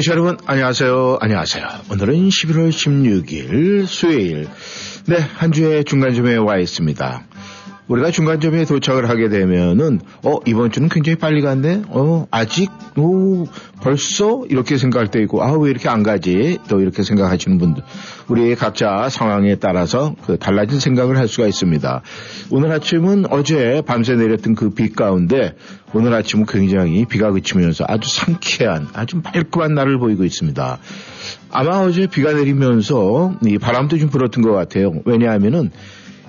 청취자 여러분, 안녕하세요. 안녕하세요. 오늘은 11월 16일 수요일. 네, 한 주의 중간점에 와 있습니다. 우리가 중간점에 도착을 하게 되면은 어 이번 주는 굉장히 빨리 갔네. 어 아직 오 벌써 이렇게 생각할 때 있고 아 왜 이렇게 안 가지 또 이렇게 생각하시는 분들 우리 각자 상황에 따라서 그 달라진 생각을 할 수가 있습니다. 오늘 아침은 어제 밤새 내렸던 그 비 가운데 오늘 아침은 굉장히 비가 그치면서 아주 상쾌한 아주 말끔한 날을 보이고 있습니다. 아마 어제 비가 내리면서 이 바람도 좀 불었던 것 같아요. 왜냐하면은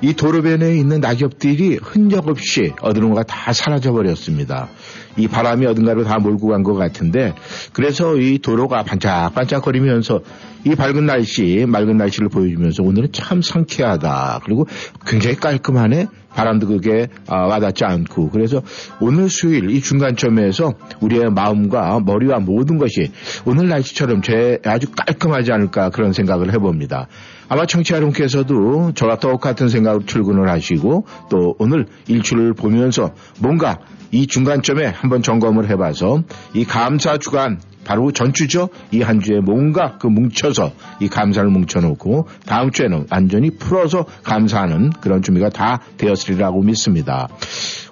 이 도로변에 있는 낙엽들이 흔적 없이 어디론가 다 사라져 버렸습니다. 이 바람이 어딘가로 다 몰고 간 것 같은데 그래서 이 도로가 반짝반짝거리면서 이 밝은 날씨, 맑은 날씨를 보여주면서 오늘은 참 상쾌하다. 그리고 굉장히 깔끔하네. 바람도 그게 아, 와닿지 않고 그래서 오늘 수요일 이 중간점에서 우리의 마음과 머리와 모든 것이 오늘 날씨처럼 제 아주 깔끔하지 않을까 그런 생각을 해봅니다. 아마 청취자 여러분께서도 저와 똑같은 생각으로 출근을 하시고 또 오늘 일출을 보면서 뭔가 이 중간점에 한번 점검을 해봐서 이 감사 주간 바로 전주죠. 이 한 주에 뭔가 그 뭉쳐서 이 감사를 뭉쳐놓고 다음 주에는 완전히 풀어서 감사하는 그런 준비가 다 되었으리라고 믿습니다.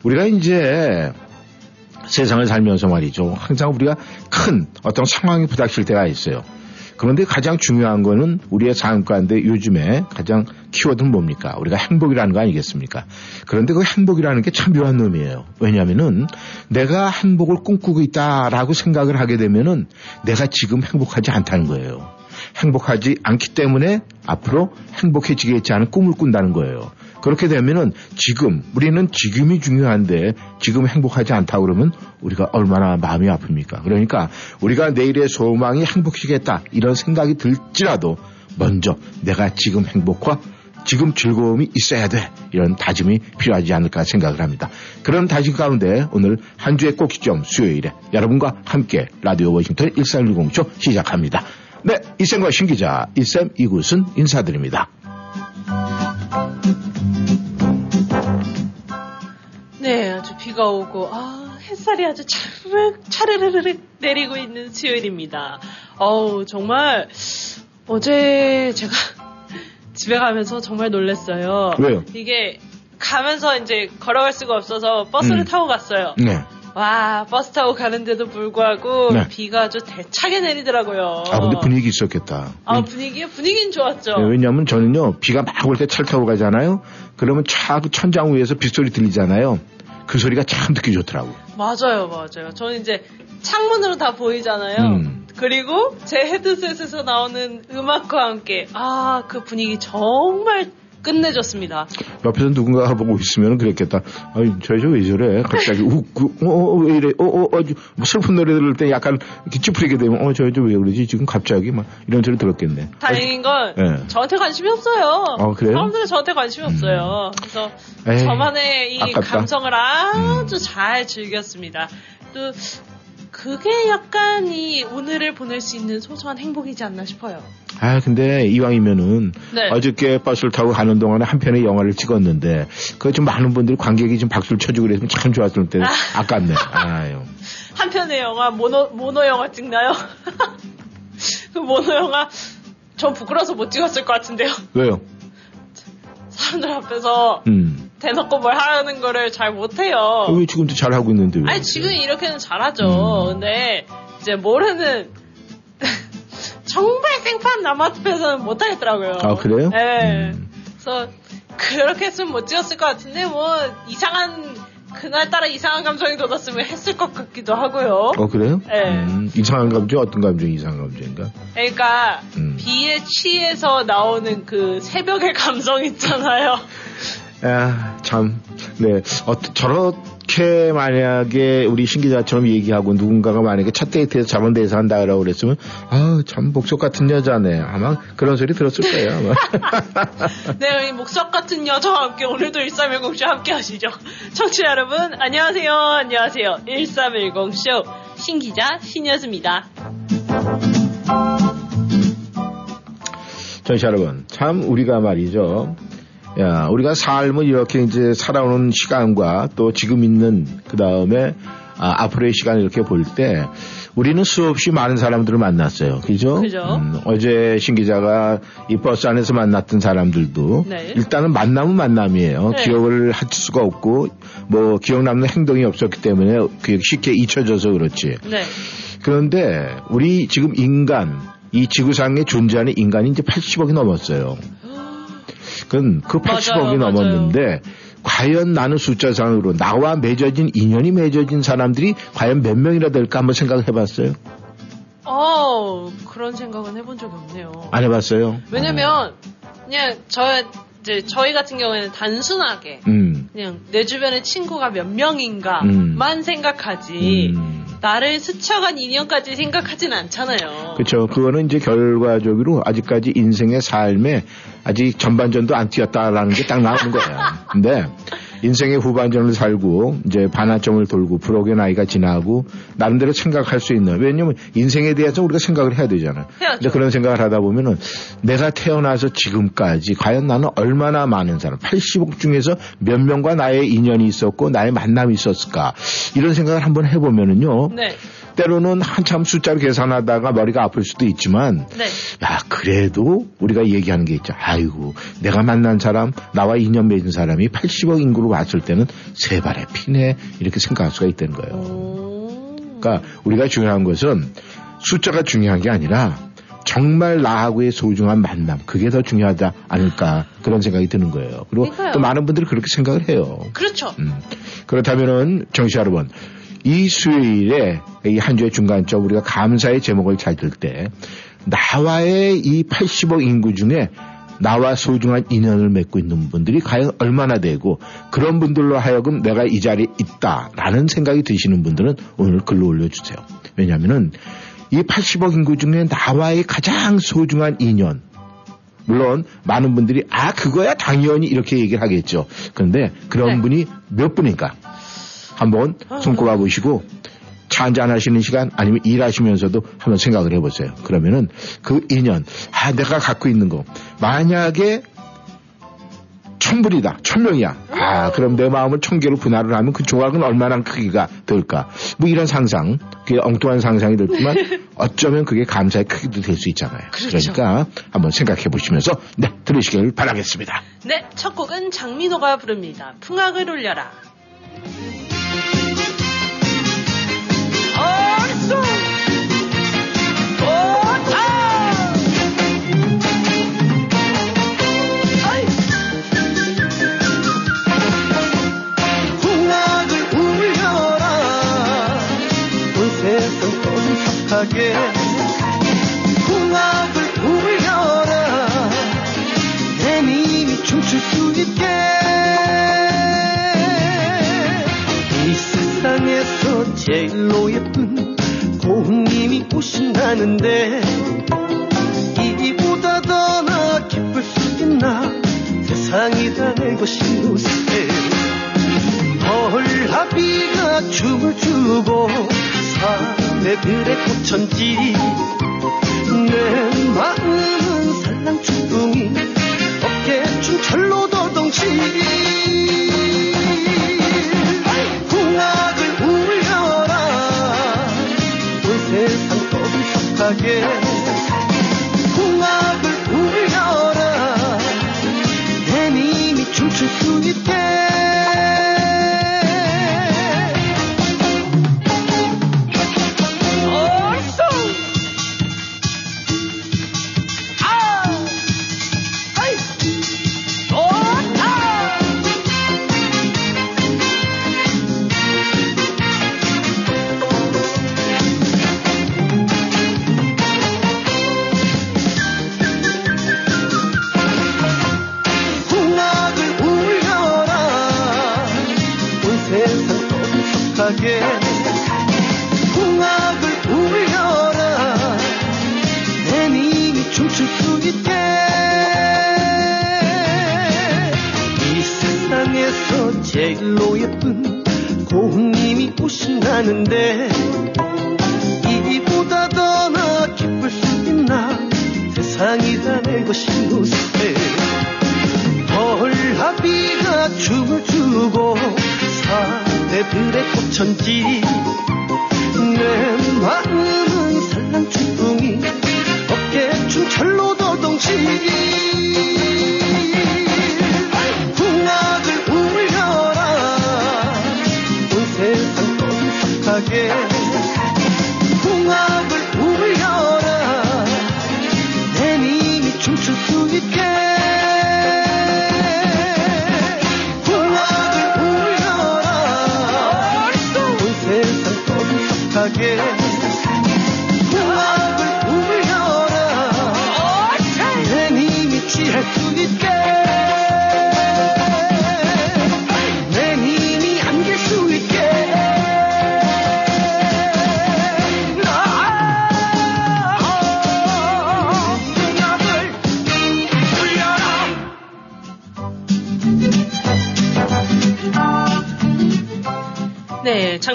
우리가 이제 세상을 살면서 말이죠. 항상 우리가 큰 어떤 상황이 부닥칠 때가 있어요. 그런데 가장 중요한 거는 우리의 삶 가운데 요즘에 가장 키워드는 뭡니까? 우리가 행복이라는 거 아니겠습니까? 그런데 그 행복이라는 게 참 묘한 놈이에요. 왜냐하면은 내가 행복을 꿈꾸고 있다라고 생각을 하게 되면은 내가 지금 행복하지 않다는 거예요. 행복하지 않기 때문에 앞으로 행복해지겠지 않은 꿈을 꾼다는 거예요. 그렇게 되면은 지금 우리는 지금이 중요한데 지금 행복하지 않다 그러면 우리가 얼마나 마음이 아픕니까? 그러니까 우리가 내일의 소망이 행복해지겠다 이런 생각이 들지라도 먼저 내가 지금 행복과 지금 즐거움이 있어야 돼. 이런 다짐이 필요하지 않을까 생각을 합니다. 그런 다짐 가운데 오늘 한 주의 꼭 시점 수요일에 여러분과 함께 라디오 워싱턴 1310쇼 시작합니다. 네, 이쌤과 신 기자, 이쌤 이곳은 인사드립니다. 네, 아주 비가 오고, 아, 햇살이 아주 차르르, 차르르르 내리고 있는 수요일입니다. 어우, 정말, 어제 제가 집에 가면서 정말 놀랐어요. 왜요? 이게 가면서 이제 걸어갈 수가 없어서 버스를 음. 타고 갔어요. 네. 와, 버스 타고 가는데도 불구하고 네. 비가 아주 대차게 내리더라고요. 아, 근데 분위기 있었겠다. 아, 분위기, 분위기는 좋았죠. 네, 왜냐하면 저는요 비가 막 올 때 차를 타고 가잖아요. 그러면 차그 천장 위에서 빗소리 들리잖아요. 그 소리가 참 듣기 좋더라고. 맞아요, 맞아요. 저는 이제 창문으로 다 보이잖아요. 음. 그리고 제 헤드셋에서 나오는 음악과 함께 아, 그 분위기 정말 끝내줬습니다. 옆에서 누군가가 보고 있으면 그랬겠다. 아이, 저저 왜 저래? 갑자기 웃고, 어, 어, 왜 이래? 어, 어, 어, 뭐 슬픈 노래 들을 때 약간 찌푸리게 되면, 어, 저, 저 왜 그러지? 지금 갑자기 막 이런 소리 들었겠네. 다행인 건 네. 저한테 관심이 없어요. 어, 그래요? 음. 사람들은 저한테 관심이 없어요. 그래서 에이, 저만의 이 아깝다. 음. 감성을 아주 잘 즐겼습니다. 또 그게 약간 이 오늘을 보낼 수 있는 소소한 행복이지 않나 싶어요. 아, 근데 이왕이면은 네. 어저께 버스를 타고 가는 동안에 한 편의 영화를 찍었는데 그좀 많은 분들이 관객이 좀 박수를 쳐주고 그랬으면 참 좋았을 텐데 아깝네. 아유. 한 편의 영화 모노 모노 영화 찍나요? 그 모노 영화 전 부끄러워서 못 찍었을 것 같은데요. 왜요? 사람들 앞에서 음. 대놓고 뭘 하는 거를 잘 못해요. 왜 지금도 잘 하고 있는데 왜? 아니 지금 이렇게는 잘하죠. 음. 근데 이제 모르는 정말 생판 남 앞에서는 못하겠더라고요. 아, 그래요? 네. 음. 그래서 그렇게 했으면 못 찍었을 것 같은데 뭐 이상한 그날따라 이상한 감정이 돋았으면 했을 것 같기도 하고요. 어, 그래요? 네. 음, 이상한 감정, 어떤 감정이 이상한 감정인가? 그러니까 음. 비에 취해서 나오는 그 새벽의 감성 있잖아요. 아, 참, 네. 어, 저렇게 만약에 우리 신 기자처럼 얘기하고 누군가가 만약에 첫 데이트에서 저런 데서 한다고 그랬으면, 아, 참 목속 같은 여자네. 아마 그런 소리 들었을 거예요, 아마. 네, 이 목석 같은 여자와 함께 오늘도 1310쇼 함께 하시죠. 청취자 여러분, 안녕하세요. 안녕하세요. 1310쇼 신기자 신여수입니다. 전시 여러분, 참 우리가 말이죠. 야, 우리가 삶을 이렇게 이제 살아오는 시간과 또 지금 있는 그 다음에 아, 앞으로의 시간을 이렇게 볼 때 우리는 수없이 많은 사람들을 만났어요. 그죠? 그죠. 음, 어제 신 기자가 이 버스 안에서 만났던 사람들도 네. 일단은 만남은 만남이에요. 네. 기억을 할 수가 없고 뭐 기억 남는 행동이 없었기 때문에 그게 쉽게 잊혀져서 그렇지. 네. 그런데 우리 지금 인간 이 지구상에 존재하는 인간이 이제 80억이 넘었어요. 그건 그 80억이 맞아요, 넘었는데 과연 나는 숫자상으로 나와 맺어진 인연이 맺어진 사람들이 과연 몇 명이나 될까 한번 생각을 해봤어요? 어, 그런 생각은 해본 적이 없네요. 안 해봤어요? 왜냐면, 그냥 저, 이제 저희 같은 경우에는 단순하게 음, 그냥 내 주변에 친구가 몇 명인가만 음. 생각하지 음. 나를 스쳐간 인연까지 생각하진 않잖아요. 그렇죠. 그거는 이제 결과적으로 아직까지 인생의 삶에 아직 전반전도 안 뛰었다라는 게 딱 나오는 거야. 근데 인생의 후반전을 살고 이제 반환점을 돌고 부록의 나이가 지나고 나름대로 생각할 수 있는 왜냐면 인생에 대해서 우리가 생각을 해야 되잖아. 해야죠. 근데 그런 생각을 하다 보면은 내가 태어나서 지금까지 과연 나는 얼마나 많은 사람 80억 중에서 몇 명과 나의 인연이 있었고 나의 만남이 있었을까 이런 생각을 한번 해보면은요. 네, 때로는 한참 숫자를 계산하다가 머리가 아플 수도 있지만 네, 야 그래도 우리가 얘기하는 게 있죠. 아이고 내가 만난 사람 나와 인연 맺은 사람이 80억 인구로 봤을 때는 세 발의 피네 이렇게 생각할 수가 있다는 거예요. 오. 그러니까 우리가 중요한 것은 숫자가 중요한 게 아니라 정말 나하고의 소중한 만남 그게 더 중요하다 않을까 그런 생각이 드는 거예요. 그리고 그러니까요. 또 많은 분들이 그렇게 생각을 해요. 그렇죠. 음. 그렇다면은 정시 여러분 이 수요일에 이 한 주의 중간점 우리가 감사의 제목을 찾을 때 나와의 이 80억 인구 중에 나와 소중한 인연을 맺고 있는 분들이 과연 얼마나 되고 그런 분들로 하여금 내가 이 자리에 있다라는 생각이 드시는 분들은 오늘 글로 올려주세요. 왜냐하면은 이 80억 인구 중에 나와의 가장 소중한 인연 물론 많은 분들이 아 그거야 당연히 이렇게 얘기를 하겠죠. 그런데 그런 네. 분이 몇 분일까? 한번 손꼽아 보시고 차 한잔 하시는 시간 아니면 일하시면서도 한번 생각을 해보세요. 그러면은 그 인연 아 내가 갖고 있는 거 만약에 천불이다 천명이야 아 그럼 내 마음을 천 개로 분할을 하면 그 조각은 얼마나 크기가 될까 뭐 이런 상상 그게 엉뚱한 상상이 들지만 어쩌면 그게 감사의 크기도 될 수 있잖아요. 그렇죠. 그러니까 한번 생각해 보시면서 네 들으시길 바라겠습니다. 네, 첫 곡은 장민호가 부릅니다. 풍악을 울려라. 풍 제일로 예쁜 고흥님이 오신다는데 이보다 더 나 기쁠 수 있나? 세상이 다 내 것인 곳에 헐라비가 춤을 추고 사내들의 꽃천지. 내 마음은 살랑충둥이 어깨춤 철로 더덩치 떠 세상이 다내 곳에 벌나비가 춤을 추고 사대들의 꽃천지 내 마음은 산란충풍이 어깨춤 철로 더덩치기 풍악을 울려라 온 세상 떠들썩하게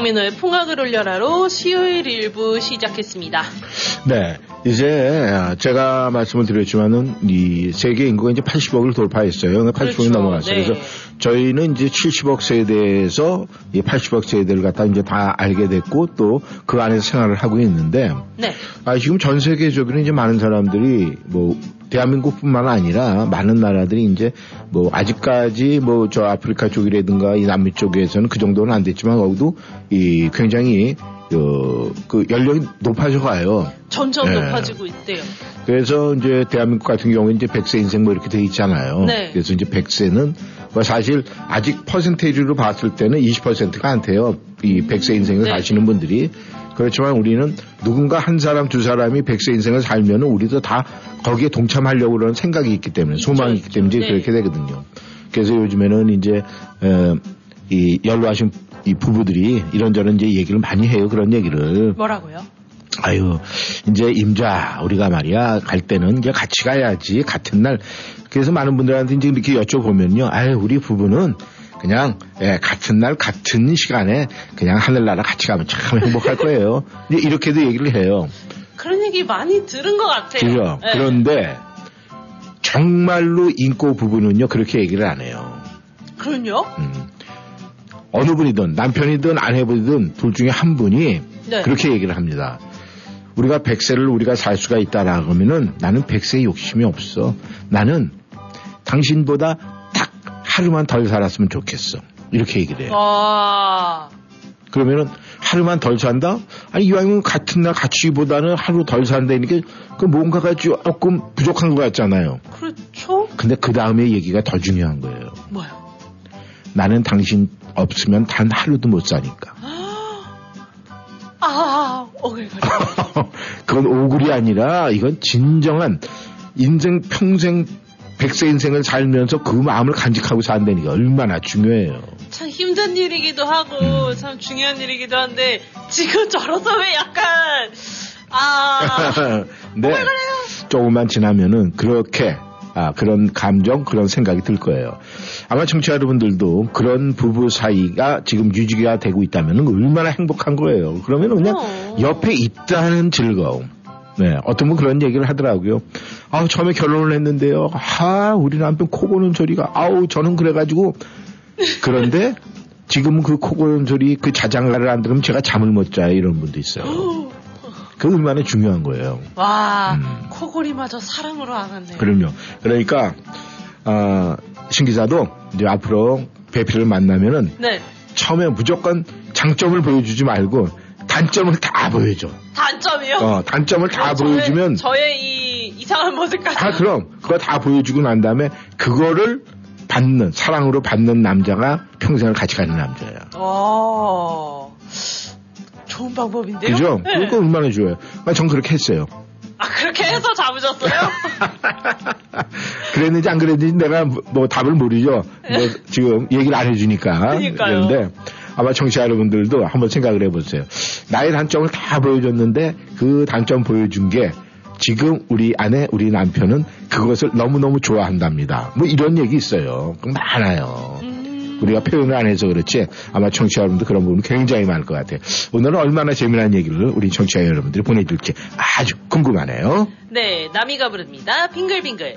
장민호의 풍악을 올려라로 수요일 일부 시작했습니다. 네. 이제 제가 말씀을 드렸지만은 이 세계 인구가 이제 80억을 돌파했어요. 80억이 그렇죠. 넘어갔어요. 네. 그래서 저희는 이제 70억 세대에서 이 80억 세대를 갖다 이제 다 알게 됐고 또 그 안에서 생활을 하고 있는데 네. 아, 지금 전 세계적으로 이제 많은 사람들이 뭐 대한민국뿐만 아니라 많은 나라들이 이제 뭐 아직까지 뭐 저 아프리카 쪽이라든가 이 남미 쪽에서는 그 정도는 안 됐지만 거기도 이 굉장히 어, 그 연령이 높아져 가요. 점점 네. 높아지고 있대요. 그래서 이제 대한민국 같은 경우에 이제 100세 인생 뭐 이렇게 돼 있잖아요. 네. 그래서 이제 100세는 뭐 사실 아직 퍼센테이지로 봤을 때는 20%가 안 돼요. 이 100세 인생을 네. 사시는 분들이. 그렇지만 우리는 누군가 한 사람 두 사람이 100세 인생을 살면은 우리도 다 거기에 동참하려고 그러는 생각이 있기 때문에 소망이 있기. 때문에 네. 그렇게 되거든요. 그래서 요즘에는 이제 어, 이 연로하신 이 부부들이 이런저런 이제 얘기를 많이 해요. 그런 얘기를. 뭐라고요? 아유, 이제 임자, 우리가 말이야, 갈 때는 이제 같이 가야지, 같은 날. 그래서 많은 분들한테 이제 이렇게 여쭤보면요. 아유, 우리 부부는 그냥, 예, 같은 날, 같은 시간에 그냥 하늘나라 같이 가면 참 행복할 거예요. 이제 이렇게도 얘기를 해요. 그런 얘기 많이 들은 것 같아요. 그죠? 네. 그런데, 정말로 인고 부부는요, 그렇게 얘기를 안 해요. 그럼요? 음. 어느 분이든, 남편이든 아내분이든 둘 중에 한 분이 네. 그렇게 얘기를 합니다. 우리가 100세를 우리가 살 수가 있다라고 하면은 나는 100세에 욕심이 없어. 나는 당신보다 딱 하루만 덜 살았으면 좋겠어. 이렇게 얘기를 해요. 와, 그러면은 하루만 덜 산다? 아니 이왕이면 같은 날 같이보다는 하루 덜 산다니까 그 뭔가가 조금 부족한 것 같잖아요. 그렇죠? 근데 그 다음에 얘기가 더 중요한 거예요. 뭐요? 나는 당신 없으면 단 하루도 못 사니까. 아, 오글거려. 그건 오글이 아니라 이건 진정한 인생 평생 백세 인생을 살면서 그 마음을 간직하고 산다니까 얼마나 중요해요. 참 힘든 일이기도 하고, 음. 참 중요한 일이기도 한데, 지금 저로서 왜 약간, 아, 네. 조금만 지나면은 그렇게 아, 그런 감정, 그런 생각이 들 거예요. 아마 청취자 여러분들도 그런 부부 사이가 지금 유지가 되고 있다면 얼마나 행복한 거예요. 그러면 그냥 어. 옆에 있다는 즐거움. 네, 어떤 분 그런 얘기를 하더라고요. 아, 처음에 결혼을 했는데요. 아, 우리 남편 코 고는 소리가, 아우, 저는 그래가지고. 그런데 지금은 그코 고는 소리, 그 자장가를 안 들으면 제가 잠을 못 자요. 이런 분도 있어요. 그 얼마나 중요한 거예요. 와, 음. 코골이마저 사랑으로 안았네. 그럼요. 그러니까, 아, 신 기자도 이제 앞으로 배필을 만나면은 네. 처음에 무조건 장점을 보여주지 말고 단점을 다 보여줘. 단점이요? 어, 단점을 다 어, 저의- 보여주면 저의 이 이상한 모습까지. 아, 그럼 그거 다 보여주고 난 다음에 그거를 받는 사랑으로 받는 남자가 평생을 같이 가는 남자야. 어, 좋은 방법인데요? 그죠? 네. 그거 얼마나 좋아요. 아, 전 그렇게 했어요. 아, 그렇게 해서 잡으셨어요? 그랬는지 안 그랬는지 내가 뭐, 뭐 답을 모르죠. 뭐 지금 얘기를 안 해주니까. 그런데 아마 청취자 여러분들도 한번 생각을 해보세요. 나의 단점을 다 보여줬는데 그 단점 보여준 게 지금 우리 아내, 우리 남편은 그것을 너무너무 좋아한답니다. 뭐 이런 얘기 있어요. 많아요. 음, 우리가 표현을 안 해서 그렇지 아마 청취자 여러분들 그런 부분 굉장히 많을 것 같아요. 오늘은 얼마나 재미난 얘기를 우리 청취자 여러분들이 보내줄지 아주 궁금하네요. 네, 나미가 부릅니다. 빙글빙글.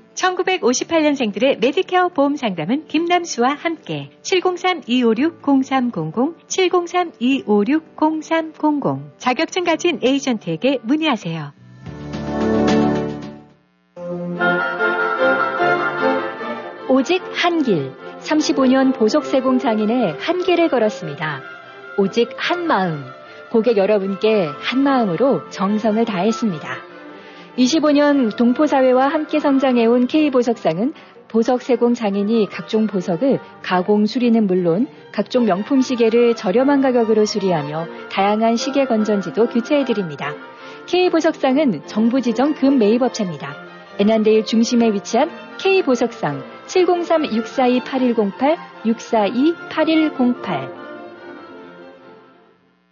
1958년생들의 메디케어 보험 상담은 김남수와 함께 703-256-0300, 703-256-0300 자격증 가진 에이전트에게 문의하세요. 오직 한 길, 35년 보석세공 장인의 한 길을 걸었습니다. 오직 한 마음, 고객 여러분께 한 마음으로 정성을 다했습니다. 25년 동포사회와 함께 성장해온 K보석상은 보석 세공 장인이 각종 보석을 가공 수리는 물론 각종 명품 시계를 저렴한 가격으로 수리하며 다양한 시계 건전지도 교체해드립니다. K보석상은 정부 지정 금 매입업체입니다. 애난데일 중심에 위치한 K보석상 703-642-8108, 642-8108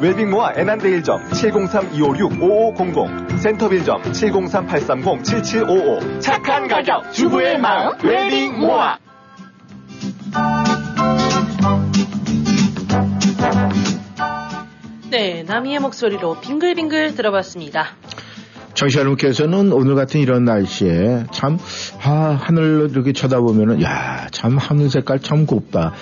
웰빙모아 애난데일점 703-256-5500 센터빌점 703-830-7755 착한 가격 주부의 마음 웰빙모아 네, 남이의 목소리로 빙글빙글 들어봤습니다. 정시 여러분께서는 오늘 같은 이런 날씨에 참, 아, 하늘로 이렇게 쳐다보면은, 야, 참 하늘 색깔 참 곱다.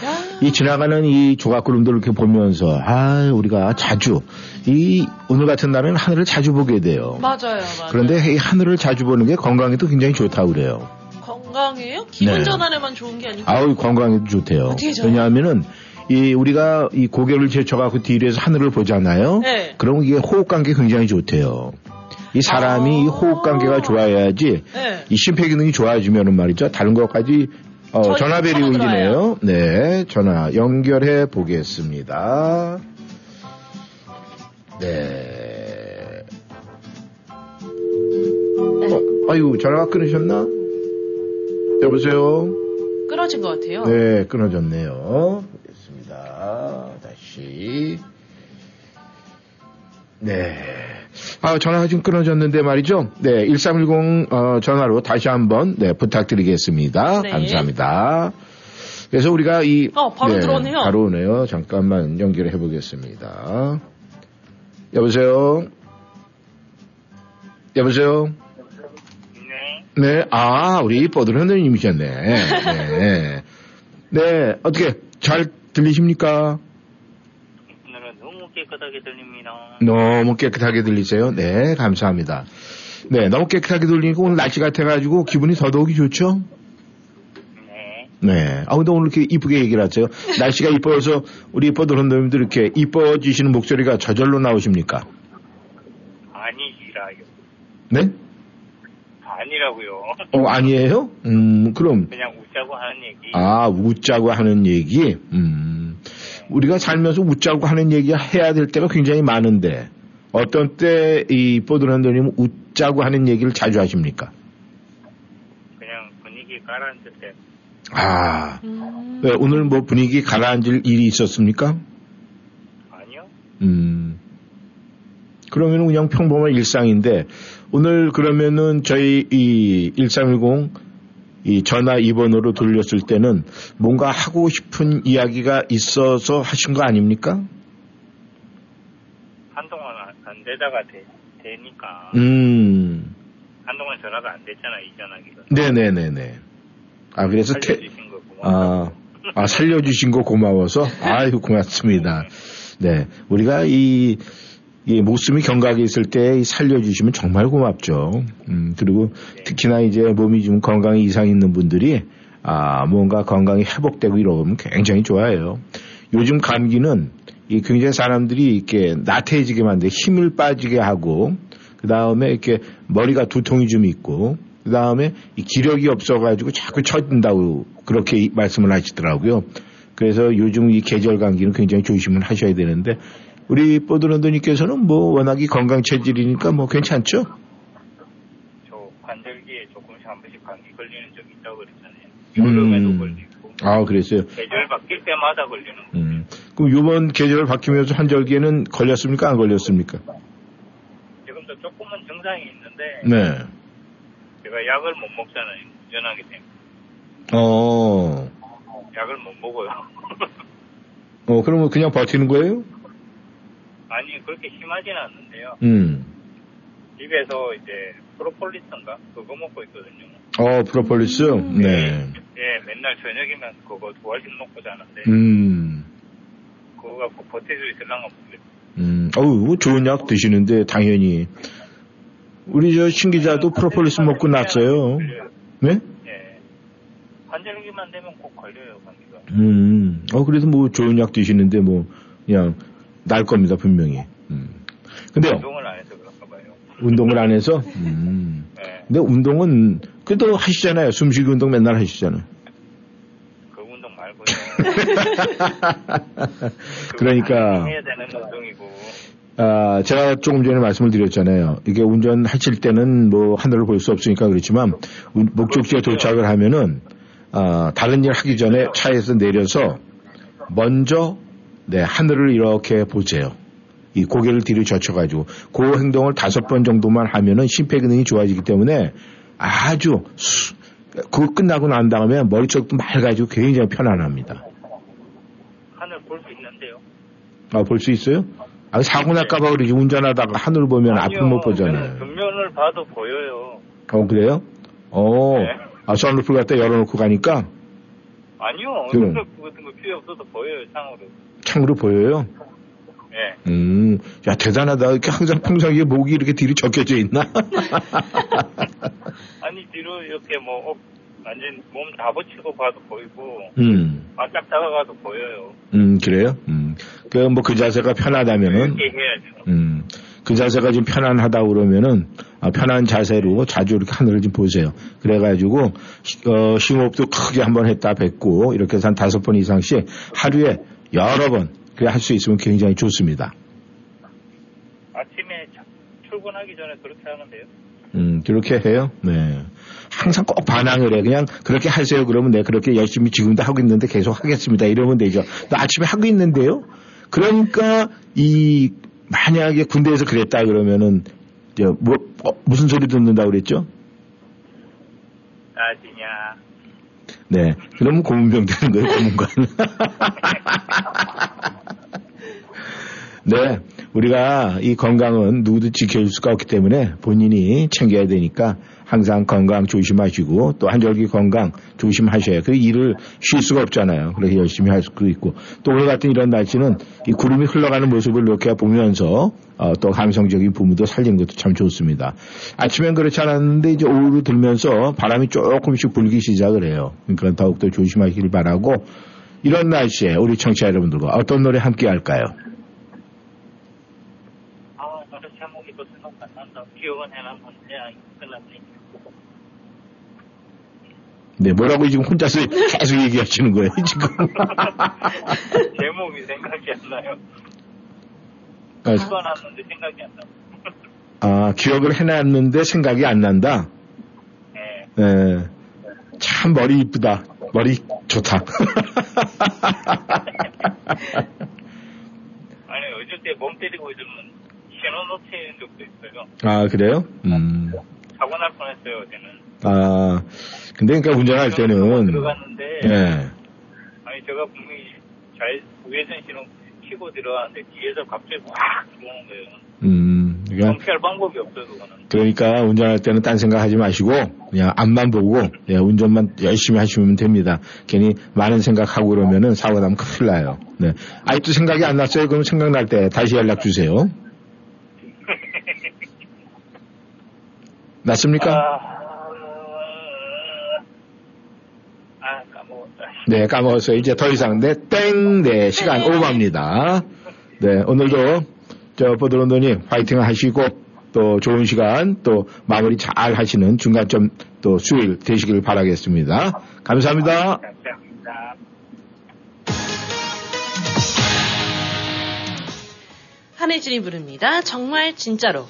이 지나가는 이 조각구름들을 이렇게 보면서, 아, 우리가 자주, 이, 오늘 같은 날은 하늘을 자주 보게 돼요. 맞아요, 맞아요. 그런데 이 하늘을 자주 보는 게 건강에도 굉장히 좋다고 그래요. 건강해요? 기분 네. 전환에만 좋은 게 아니고. 아우, 건강에도 좋대요. 어떻게 좋아요? 왜냐하면은, 이, 우리가 이 고개를 제쳐갖고 뒤에서 하늘을 보잖아요. 네. 그럼 이게 호흡 관계 굉장히 좋대요. 이 사람이 이 호흡 관계가 좋아야지 네. 이 심폐기능이 좋아지면은 말이죠. 다른 것까지 어, 전화벨이 전화 울리네요. 네, 전화 연결해 보겠습니다. 네. 어, 아유, 전화가 끊으셨나? 여보세요? 끊어진 것 같아요. 네, 끊어졌네요. 보겠습니다. 다시. 네. 아, 전화가 지금 끊어졌는데 말이죠. 네, 1310 어, 전화로 다시 한번 네, 부탁드리겠습니다. 네. 감사합니다. 그래서 우리가 이 어, 바로 들어오네요. 바로 오네요. 잠깐만 연결해 보겠습니다. 여보세요. 여보세요. 네, 아, 우리 뽀드런더님이셨네. 네. 네, 어떻게 잘 들리십니까? 깨끗하게 들립니다. 너무 깨끗하게 들리세요? 네, 감사합니다. 네, 너무 깨끗하게 들리니까 오늘 날씨 같아가지고 기분이 더더욱이 좋죠? 네. 네. 아, 근데 오늘 이렇게 이쁘게 얘기를 하세요. 날씨가 이뻐서 우리 뽀드런더님들 이렇게 이뻐지시는 목소리가 저절로 나오십니까? 아니지라요. 네? 아니라고요. 어, 아니에요? 음, 그럼. 그냥 웃자고 하는 얘기. 아, 웃자고 하는 얘기? 음. 우리가 살면서 웃자고 하는 얘기 해야 될 때가 굉장히 많은데, 어떤 때이 뽀드런더님은 웃자고 하는 얘기를 자주 하십니까? 그냥 분위기 가라앉을 때. 아, 왜, 오늘 뭐 분위기 가라앉을 일이 있었습니까? 아니요. 음. 그러면 그냥 평범한 일상인데, 오늘 그러면은 저희 이 1310, 이 전화 2번으로 돌렸을 때는 뭔가 하고 싶은 이야기가 있어서 하신 거 아닙니까? 한동안 안- 안 되다가 되, 되니까. 음, 한동안 전화가 안 됐잖아, 이 전화기가. 네네네네. 아, 그래서 태, 살려주신 거 고마워. 아, 아, 살려주신 거 고마워서? 아유, 고맙습니다. 네. 우리가 이, 이 목숨이 경각에 있을 때 살려주시면 정말 고맙죠. 음, 그리고 특히나 이제 몸이 좀 건강에 이상 있는 분들이 아, 뭔가 건강이 회복되고 이러면 굉장히 좋아해요. 요즘 감기는 이 굉장히 사람들이 이렇게 나태해지게 만들고 힘을 빠지게 하고 그 다음에 이렇게 머리가 두통이 좀 있고 그 다음에 이 기력이 없어가지고 자꾸 처진다고 그렇게 이- 말씀을 하시더라고요. 그래서 요즘 이 계절 감기는 굉장히 조심을 하셔야 되는데 우리 뽀드런더님께서는 뭐 워낙이 건강 체질이니까 뭐 괜찮죠? 저 관절기에 조금씩 한 번씩 감기 걸리는 적이 있다고 그랬잖아요. 여름에도 걸리고. 아, 그랬어요. 계절 바뀔 때마다 걸리는 거. 음. 그럼 이번 계절 바뀌면서 한절기에는 걸렸습니까? 안 걸렸습니까? 지금도 조금은 증상이 있는데 네. 제가 약을 못 먹잖아요. 운전하기 때문에. 어, 약을 못 먹어요. 어, 그러면 그냥 버티는 거예요? 아니 그렇게 심하진 않는데요. 음. 집에서 이제 프로폴리스인가 그거 먹고 있거든요. 어, 프로폴리스? 네. 예, 맨날 저녁이면 그거 두 알씩 먹고 자는데 음. 그거 갖고 버틸 수 있을랑가 모르겠어요. 음, 어우, 좋은 약 드시는데, 당연히. 우리 저 신기자도 프로폴리스 먹고 났어요. 네? 예. 환절기만 되면 꼭 걸려요 감기가. 음, 어, 그래도 뭐 좋은 약 드시는데, 뭐, 그냥, 날 겁니다, 분명히. 음. 근데요, 운동을 안 해서 그런가 봐요. 운동을 안 해서? 음. 네. 근데 운동은, 그래도 하시잖아요. 숨쉬기 운동 맨날 하시잖아요. 그 운동 말고요. 그러니까, 해야 되는 운동이고. 아, 제가 조금 전에 말씀을 드렸잖아요. 이게 운전하실 때는 뭐 하늘을 볼 수 없으니까 그렇지만 운- 목적지에 도착을 하면은 아, 다른 일 하기 전에 차에서 내려서 먼저 네, 하늘을 이렇게 보세요. 이 고개를 뒤로 젖혀가지고 그 행동을 다섯 번 정도만 하면은 심폐기능이 좋아지기 때문에 아주 수- 그거 끝나고 난 다음에 머릿속도 맑아지고 굉장히 편안합니다. 하늘 볼 수 있는데요. 아, 볼 수 있어요? 아, 사고 날까봐 그러지. 운전하다가 하늘 보면 앞을 못 보잖아요. 뒷면을 봐도 보여요. 어, 그래요? 어, 네. 아, 선루프 갖다 열어놓고 가니까 아니요. 그럼. 선글라스 같은 거 필요 없어도 보여요 창으로. 창으로 보여요? 예. 음, 야, 대단하다. 이렇게 항상 평상시에 목이 이렇게 뒤로 적혀져 있나? 아니 뒤로 이렇게 뭐 어, 완전 몸 다 붙이고 봐도 보이고 음, 바짝 다가가도 보여요. 음, 그래요? 음, 그, 뭐, 그 자세가 편하다면은, 이렇게 해야죠. 음, 그 자세가 좀 편안하다 그러면은, 아, 편한 자세로 자주 이렇게 하늘을 좀 보세요. 그래가지고, 시- 어, 심호흡도 크게 한 번 했다 뱉고, 이렇게 해서 한 다섯 번 이상씩 하루에 여러 번, 그래 할 수 있으면 굉장히 좋습니다. 아침에 자- 출근하기 전에 그렇게 하면 돼요. 음, 그렇게 해요? 네. 항상 꼭 반항을 해. 그냥 그렇게 하세요. 그러면 내 그렇게 열심히 지금도 하고 있는데 계속 하겠습니다. 이러면 되죠. 나 아침에 하고 있는데요? 그러니까 이, 만약에 군대에서 그랬다 그러면은, 저, 뭐, 어, 무슨 소리 듣는다 그랬죠? 아지냐. 네. 그러면 고문병 되는 거예요, 고문관. 네. 우리가 이 건강은 누구도 지켜줄 수가 없기 때문에 본인이 챙겨야 되니까 항상 건강 조심하시고 또 한절기 건강 조심하셔야 그 일을 쉴 수가 없잖아요. 그래서 열심히 할 수도 있고 또 오늘 같은 이런 날씨는 이 구름이 흘러가는 모습을 이렇게 보면서 어, 또 감성적인 부분도 살리는 것도 참 좋습니다. 아침엔 그렇지 않았는데 이제 오후로 들면서 바람이 조금씩 불기 시작을 해요. 그러니까 더욱더 조심하시길 바라고 이런 날씨에 우리 청취자 여러분들과 어떤 노래 함께 할까요? 아 노래 제목이 또 생각 안 난다. 기억은 해놨는데 아 끝났네. 네, 뭐라고 지금 혼자서 계속 얘기하시는 거예요, 지금. 제목이 생각이 안 나요. 아, 찍어놨는데 생각이 안 나. 아, 기억을 해놨는데 생각이 안 난다? 네. 참 머리 이쁘다. 머리 좋다. 아니 어쩔 때 몸 때리고 있으면 신호 놓치는 적도 있어요. 아, 그래요? 음. 사고 날 뻔했어요 어제는. 아, 근데 그러니까 운전할 때는. 들어갔는데 예. 아니 제가 분명히 잘 우회전 신호 치고 들어갔는데 뒤에서 갑자기 확 들어오는 거예요. 음, 그러니까, 피할 방법이 없어요 그거는. 그러니까 운전할 때는 딴 생각 하지 마시고, 그냥 앞만 보고, 예, 운전만 열심히 하시면 됩니다. 괜히 많은 생각하고 그러면은 사고 나면 큰일 나요. 네. 아직도 생각이 안 났어요? 그럼 생각날 때 다시 연락 주세요. 났습니까? 아 까먹었다. 네, 까먹었어요. 이제 더 이상, 네, 땡, 네, 시간 오버입니다. 네, 오늘도, 저, 보드론더님, 화이팅 하시고, 또 좋은 시간, 또 마무리 잘 하시는 중간점 또 수요일 되시길 바라겠습니다. 감사합니다. 감사합니다. 한혜진이 부릅니다. 정말 진짜로.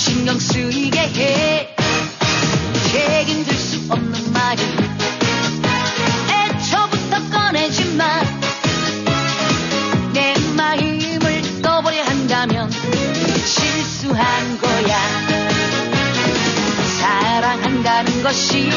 신경 쓰이게 해. 책임질 수 없는 말이 애초부터 꺼내지 마내 마음을 떠버려 한다면 실수한 거야. 사랑한다는 것이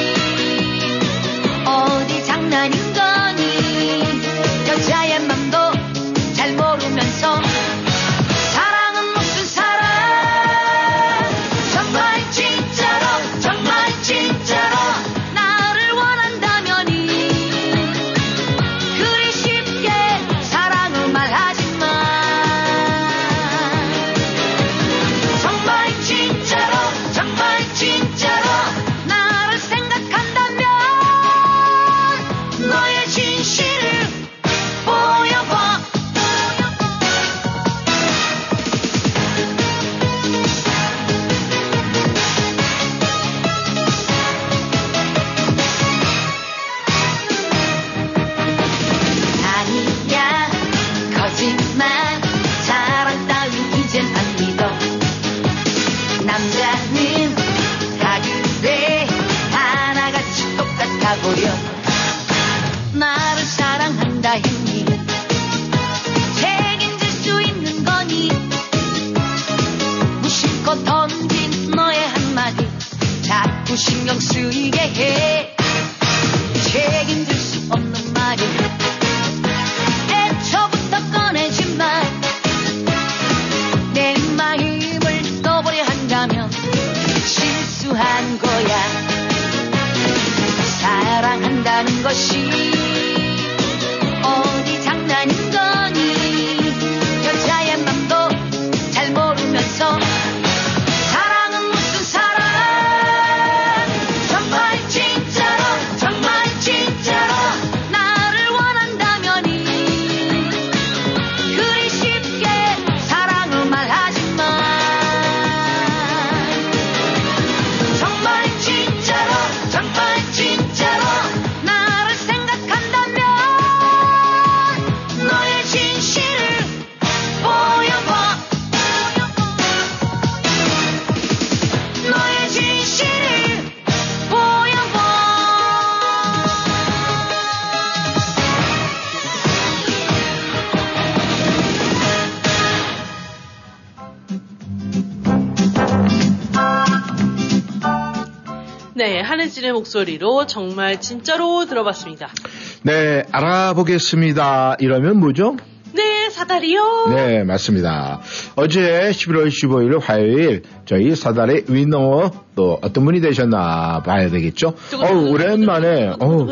사 한혜진의 목소리로 정말 진짜로 들어봤습니다. 네, 알아보겠습니다. 이러면 뭐죠? 네, 사다리요. 네, 맞습니다. 어제 11월 15일 화요일 저희 사달의 위너 또 어떤 분이 되셨나 봐야 되겠죠? 어우, 오랜만에, 어우,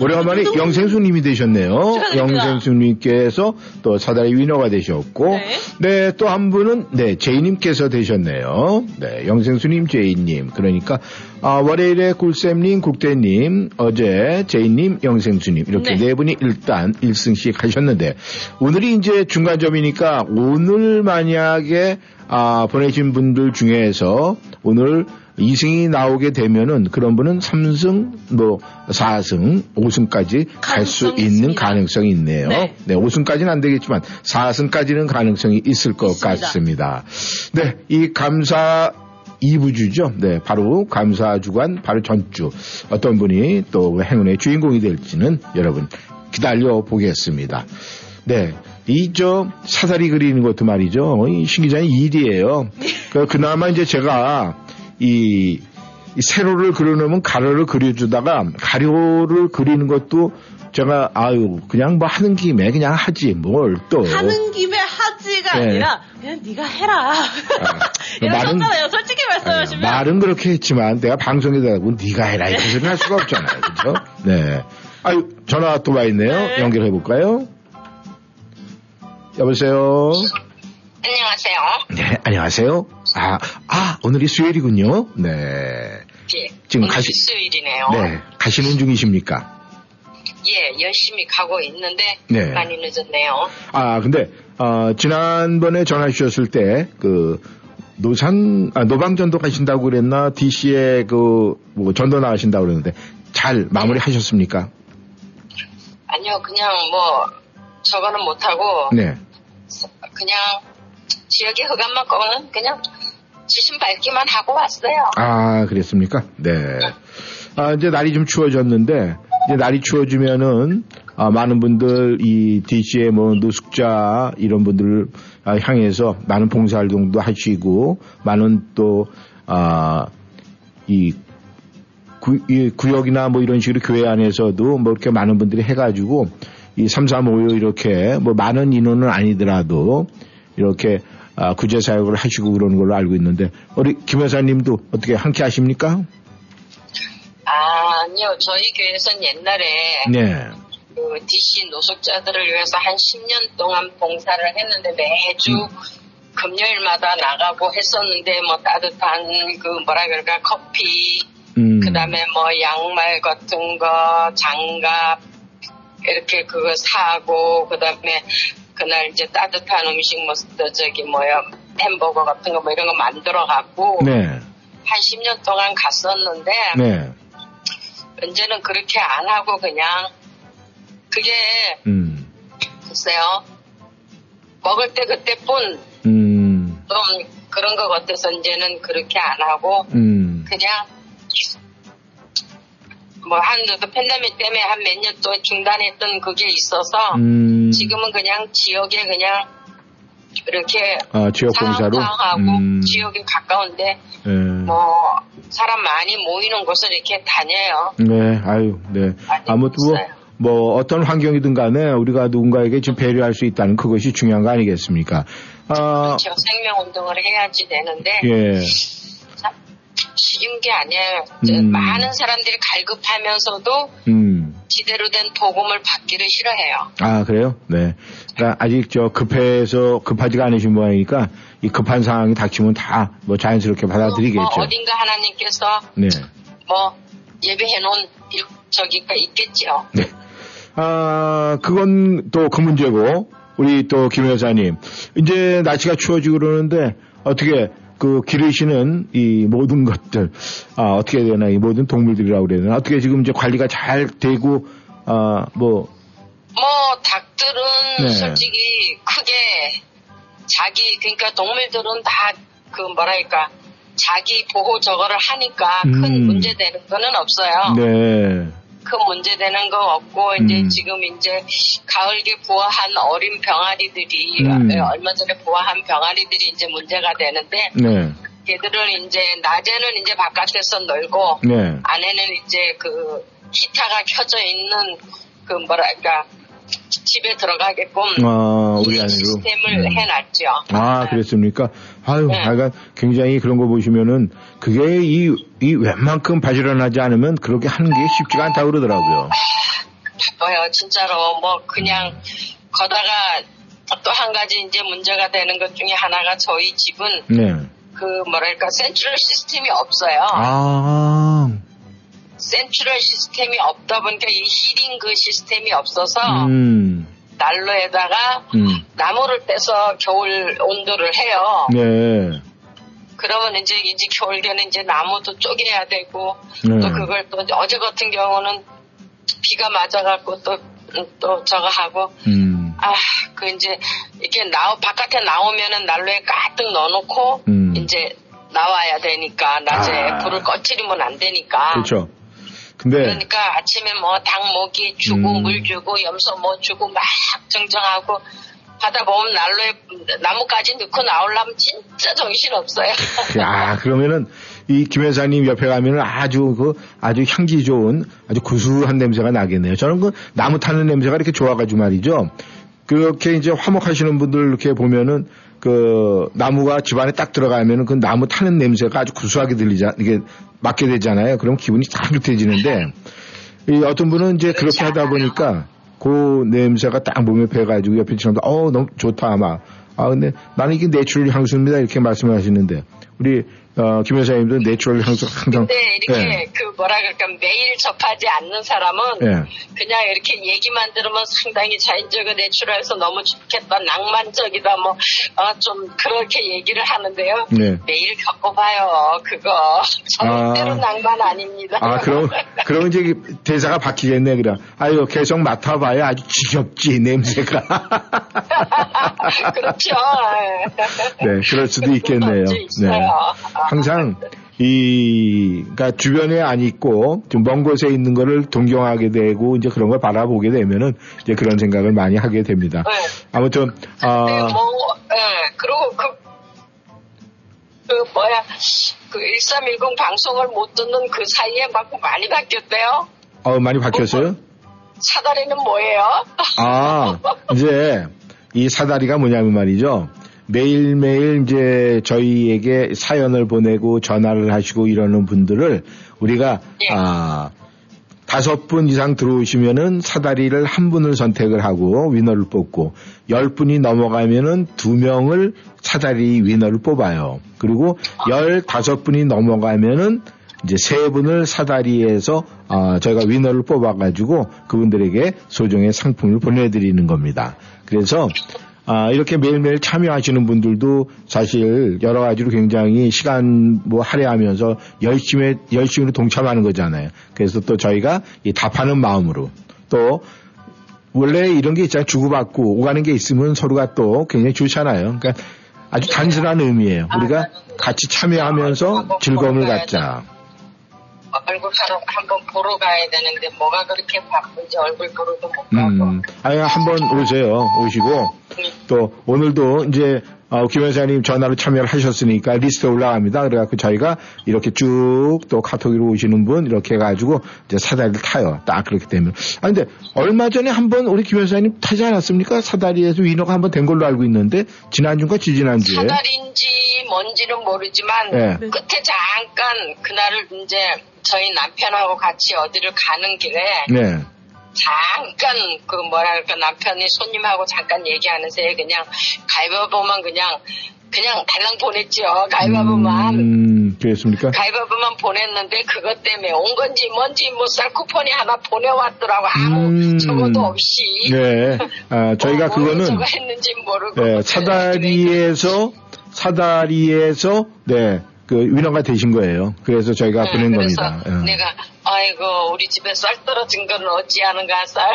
오랜만에 영생수님이 되셨네요. 영생수님께서 또 사달의 위너가 되셨고, 네, 또 한 분은, 네, 제이님께서 되셨네요. 네, 영생수님, 제이님. 그러니까, 아, 월요일에 굴쌤님, 국대님, 어제 제이님, 영생수님. 이렇게 네. 네 분이 일단 1승씩 하셨는데, 오늘이 이제 중간점이니까, 오늘 만약에, 아, 보내신 분들 중에서 오늘 2승이 나오게 되면은 그런 분은 3승, 뭐 4승, 5승까지 갈 수 있는 가능성이 있네요. 네. 네, 5승까지는 안 되겠지만 4승까지는 가능성이 있을 것 같습니다. 네, 이 감사 2부주죠. 네, 바로 감사 주간 바로 전주 어떤 분이 또 행운의 주인공이 될지는 여러분 기다려 보겠습니다. 네. 이, 저, 사다리 그리는 것도 말이죠. 이 신기자의 일이에요. 그, 그나마 이제 제가 이, 이 세로를 그려놓으면 가로를 그려주다가 가로를 그리는 것도 제가 아유 그냥 뭐 하는 김에 그냥 하지 뭘 또 하는 김에 하지가 네. 아니라 그냥 네가 해라. 이러셨잖아요. 솔직히 말씀하시면. 말은 그렇게 했지만 내가 방송에 대고 네가 해라 이런 소리 할 수가 없잖아요. 그렇죠? 네. 아유 전화 또 와 있네요. 연결해 볼까요? 여보세요. 안녕하세요. 네, 안녕하세요. 아, 아, 오늘이 수요일이군요. 네. 예, 지금 가시, 수요일이네요. 네, 가시는 중이십니까? 예, 열심히 가고 있는데 네. 많이 늦었네요. 아, 근데, 어, 지난번에 전화 주셨을 때, 그, 노산, 아, 노방전도 가신다고 그랬나? DC에 그, 뭐, 전도 나가신다고 그랬는데, 잘 마무리 하셨습니까? 아니요, 그냥 뭐 저거는 못하고 네. 그냥 지역의 흑암만 꺼면 그냥 지신 밝기만 하고 왔어요. 아, 그랬습니까? 네. 아, 이제 날이 좀 추워졌는데, 이제 날이 추워지면은, 아, 많은 분들, 이 DC의 뭐, 노숙자, 이런 분들을 아, 향해서 많은 봉사활동도 하시고, 많은 또, 아, 이, 구, 이 구역이나 뭐 이런 식으로 교회 안에서도 뭐 이렇게 많은 분들이 해가지고, 이3355 이렇게 뭐 많은 인원은 아니더라도, 이렇게 아, 구제 사역을 하시고 그러는 걸로 알고 있는데 우리 김 여사님도 어떻게 함께 하십니까? 아니요, 저희 교회에서는 옛날에 네. 그 DC 노숙자들을 위해서 한 10년 동안 봉사를 했는데 매주 음. 금요일마다 나가고 했었는데 뭐 따뜻한 그 뭐라 그럴까 커피 음. 그다음에 뭐 양말 같은 거 장갑 이렇게 그거 사고 그다음에 그날 이제 따뜻한 음식 뭐또 저기 뭐야 햄버거 같은 거 뭐 이런 거 만들어 갖고 네. 한 10년 동안 갔었는데 네. 이제는 그렇게 안 하고 그냥 그게 음. 글쎄요 먹을 때 그때뿐 음. 좀 그런 것 같아서 이제는 그렇게 안 하고 음. 그냥 뭐한 팬데믹 때문에 한 몇 년 동안 중단했던 그게 있어서 음. 지금은 그냥 지역에 그냥 이렇게 아, 지역 봉사로? 상하고 음. 지역에 가까운데 네. 뭐 사람 많이 모이는 곳을 이렇게 다녀요. 네, 아유, 네. 아무튼 뭐, 뭐 어떤 환경이든 간에 우리가 누군가에게 좀 배려할 수 있다는 그것이 중요한 거 아니겠습니까? 아, 저 생명 운동을 해야지 되는데 예. 참 쉬운 게 아니에요. 음. 많은 사람들이 갈급하면서도 음. 지대로 된 복음을 받기를 싫어해요. 아, 그래요? 네. 그러니까 아직 저 급해서 급하지가 않으신 모양이니까 이 급한 상황이 닥치면 다 뭐 자연스럽게 뭐 받아들이겠죠. 어딘가 하나님께서 네. 뭐 예배해 놓은 일- 저기가 있겠죠. 네. 아, 그건 또 그 문제고, 우리 또김 여사님. 이제 날씨가 추워지고 그러는데, 어떻게 그 기르시는 이 모든 것들, 아, 어떻게 해야 되나, 이 모든 동물들이라고 그래야 되나, 어떻게 지금 이제 관리가 잘 되고, 아, 뭐, 뭐 닭들은 네. 솔직히 크게 자기 그러니까 동물들은 다 그 뭐랄까 자기 보호 저거를 하니까 큰 음. 문제 되는 거는 없어요. 네. 큰 문제 되는 거 없고 이제 음. 지금 이제 가을게 부화한 어린 병아리들이 음. 어, 얼마 전에 부화한 병아리들이 이제 문제가 되는데 네. 걔들은 이제 낮에는 이제 바깥에서 놀고 네. 안에는 이제 그 히터가 켜져 있는 그 뭐랄까 집에 들어가게끔 아, 우리 이 안으로. 시스템을 음. 해놨죠. 아, 그랬습니까? 아유, 네. 하여간 굉장히 그런 거 보시면은 그게 이, 이 웬만큼 바지런하지 않으면 그렇게 하는 게 쉽지가 않다고 그러더라고요. 바빠요, 진짜로. 뭐 그냥 거다가 또 한 가지 이제 문제가 되는 것 중에 하나가 저희 집은 네. 그 뭐랄까 센트럴 시스템이 없어요. 아, 센트럴 시스템이 없다 보니까 이 히딩 그 시스템이 없어서 음, 난로에다가 음, 나무를 떼서 겨울 온도를 해요. 네. 그러면 이제 이제 겨울에는 이제 나무도 쪼개야 되고 네. 또 그걸 또 어제 같은 경우는 비가 맞아갖고 또 또 저거 하고 음, 아그 이제 이렇게 나 바깥에 나오면은 난로에 가득 넣어놓고 음. 이제 나와야 되니까 낮에 아. 불을 꺼트리면 안 되니까 그렇죠. 근데, 그러니까 아침에 뭐 닭모기 주고 음. 물 주고 염소 뭐 주고 막 정정하고 하다 보면 난로에 나무까지 넣고 나오려면 진짜 정신 없어요. 야, 그러면은 이 김 회사님 옆에 가면은 아주 그 아주 향기 좋은 아주 구수한 냄새가 나겠네요. 저는 그 나무 타는 냄새가 이렇게 좋아가지고 말이죠. 그렇게 이제 화목하시는 분들 이렇게 보면은 그 나무가 집안에 딱 들어가면은 그 나무 타는 냄새가 아주 구수하게 들리자 이게 맡게 되잖아요. 그럼 기분이 따뜻해지는데 이 어떤 분은 이제 그렇게 하다 보니까 그 냄새가 딱 몸에 배가지고 옆에 지나다 어 너무 좋다 아마. 아 근데 나는 이게 natural 향수입니다. 이렇게 말씀하시는데. 우리 어, 김 여사님도 natural 향수 항상 근데 이렇게 예. 그 뭐라 그럴까 매일 접하지 않는 사람은 예. 그냥 이렇게 얘기만 들으면 상당히 자연적이고 내추럴해서 너무 좋겠다 낭만적이다 뭐좀 그렇게 얘기를 하는데요 네. 매일 겪어봐요 그거 절대로 아. 낭만 아닙니다 아, 그럼, 그럼 이제 대사가 바뀌겠네, 그럼. 아유, 계속 맡아봐야 아주 지겹지, 냄새가. 그렇죠. 네, 그럴 수도 있겠네요. 네. 항상 이, 그러니까 주변에 안 있고 좀 먼 곳에 있는 거를 동경하게 되고 이제 그런 걸 바라보게 되면은 이제 그런 생각을 많이 하게 됩니다. 아무튼 아 네, 뭐, 예, 그리고 그, 그 뭐야, 그 1310 방송을 못 듣는 그 사이에 막 많이 바뀌었대요. 어, 많이 바뀌었어요? 사다리는 뭐예요? 아, 이제 이 사다리가 뭐냐면 말이죠. 매일매일 이제 저희에게 사연을 보내고 전화를 하시고 이러는 분들을 우리가 아 다섯 분 이상 들어오시면은 사다리를 한 분을 선택을 하고 위너를 뽑고 열 분이 넘어가면은 두 명을 사다리 위너를 뽑아요. 그리고 열 다섯 분이 넘어가면은 이제 세 분을 사다리에서 아, 저희가 위너를 뽑아가지고 그분들에게 소정의 상품을 보내드리는 겁니다. 그래서 아, 이렇게 매일매일 참여하시는 분들도 사실 여러 가지로 굉장히 시간 뭐 할애하면서 열심히, 열심히 동참하는 거잖아요. 그래서 또 저희가 이 답하는 마음으로 또 원래 이런 게 있잖아요. 주고받고 오가는 게 있으면 서로가 또 굉장히 좋잖아요. 그러니까 아주 단순한 의미예요. 우리가 같이 참여하면서 즐거움을 갖자. 얼굴 하러 한번 보러 가야 되는데 뭐가 그렇게 바쁜지 얼굴 보러도 못 가고. 음, 아니, 한번 오세요. 오시고, 또, 오늘도 이제, 어, 김 회사님 전화로 참여를 하셨으니까 리스트 올라갑니다. 그래갖고 저희가 이렇게 쭉 또 카톡으로 오시는 분 이렇게 해가지고 이제 사다리를 타요. 딱 그렇게 되면. 아, 근데 얼마 전에 한번 우리 김 회사님 타지 않았습니까? 사다리에서 위너가 한번 된 걸로 알고 있는데, 지난주인가 지지난주에. 사다리인지 뭔지는 모르지만 네. 끝에 잠깐 그날을 이제 저희 남편하고 같이 어디를 가는 길에 네. 잠깐 그 뭐랄까 남편이 손님하고 잠깐 얘기하는 새에 그냥 가위바위보만 그냥 그냥 달랑 보냈죠 가위바위보만 음, 그랬습니까? 가위바위보만 보냈는데 그것 때문에 온 건지 뭔지 뭐 쌀쿠폰이 하나 보내왔더라고 아무 음. 적어도 없이 네. 아, 저희가 뭐 그거는 했는지 모르고 네, 사다리에서 사다리에서 네. 그 위너가 되신 거예요. 그래서 저희가 네, 보낸 그래서 겁니다. 예. 내가 아이고 우리 집에 쌀 떨어진 건 어찌하는가 쌀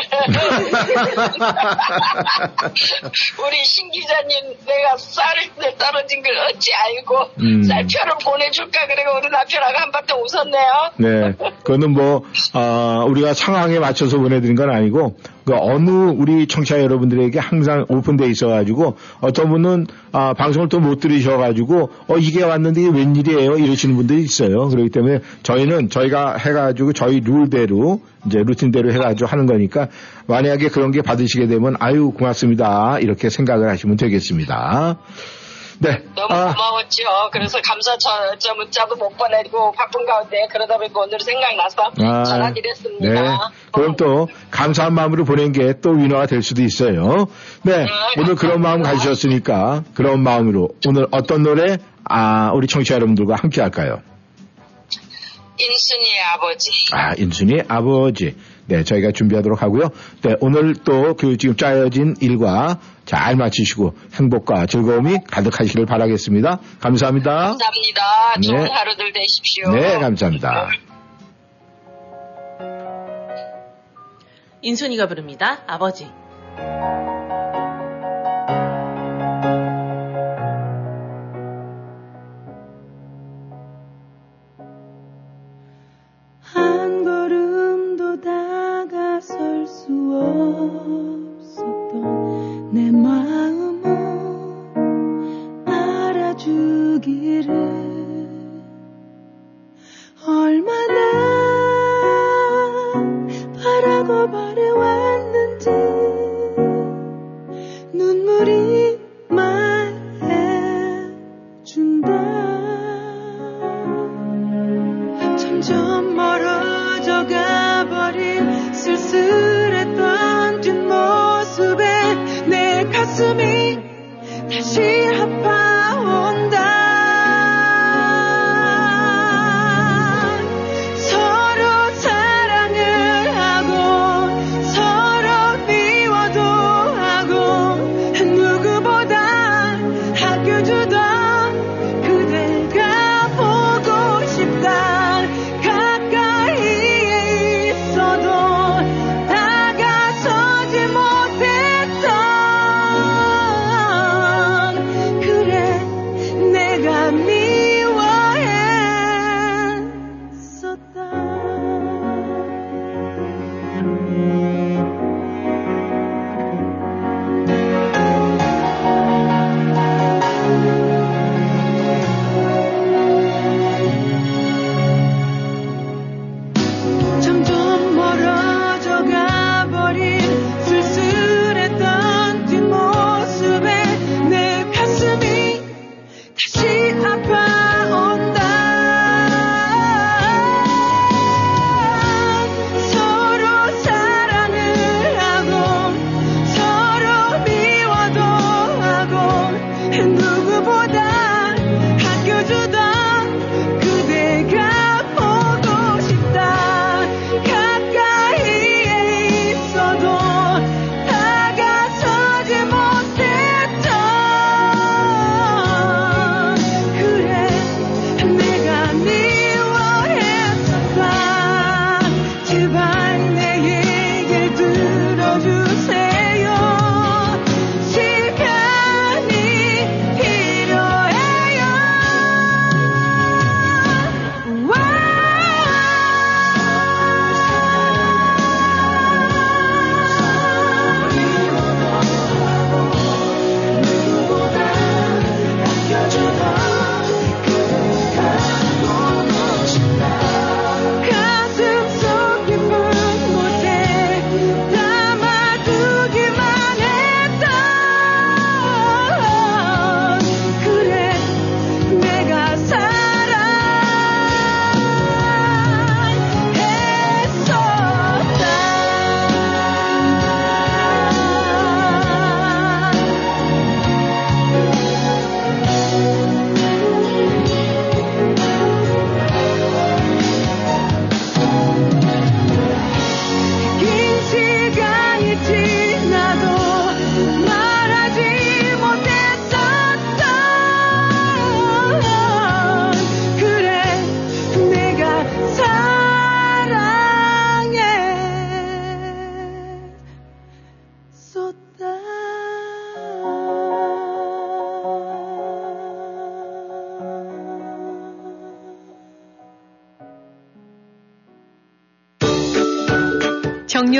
우리 신 기자님 내가 쌀 떨어진 걸 어찌 알고 음. 쌀표를 보내줄까 그래가 우리 남편하고 한바탕 웃었네요 네. 그거는 뭐, 아, 우리가 상황에 맞춰서 보내드린 건 아니고, 그 어느 우리 청취자 여러분들에게 항상 오픈돼 있어가지고, 어떤 분은, 아, 방송을 또 못 들으셔가지고, 어, 이게 왔는데 이게 웬일이에요? 이러시는 분들이 있어요. 그렇기 때문에 저희는 저희가 해가지고 저희 룰대로, 이제 루틴대로 해가지고 하는 거니까, 만약에 그런 게 받으시게 되면, 아유, 고맙습니다. 이렇게 생각을 하시면 되겠습니다. 네. 너무 고마웠죠 그래서 감사 저, 저 문자도 못 보내고 바쁜 가운데 그러다 보니까 오늘 생각나서 아, 전화드렸습니다 네. 그럼 또 감사한 마음으로 보낸 게 또 위너가 될 수도 있어요. 네. 오늘 그런 마음 가지셨으니까 그런 마음으로 오늘 어떤 노래 아 우리 청취자 여러분들과 함께 할까요? 인순이의 아버지 아 인순이 아버지. 네, 저희가 준비하도록 하고요. 네, 오늘 또 그 지금 짜여진 일과 잘 마치시고 행복과 즐거움이 가득하시길 바라겠습니다. 감사합니다. 감사합니다 좋은 네. 하루들 되십시오 네, 감사합니다. 인순이가 부릅니다. 아버지.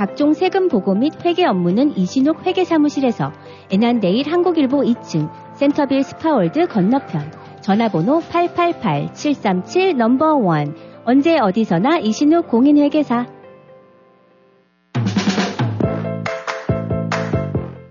각종 세금 보고 및 회계 업무는 이신욱 회계사무실에서 애난데일 한국일보 2층 센터빌 스파월드 건너편 전화번호 888-737 number one 언제 어디서나 이신욱 공인회계사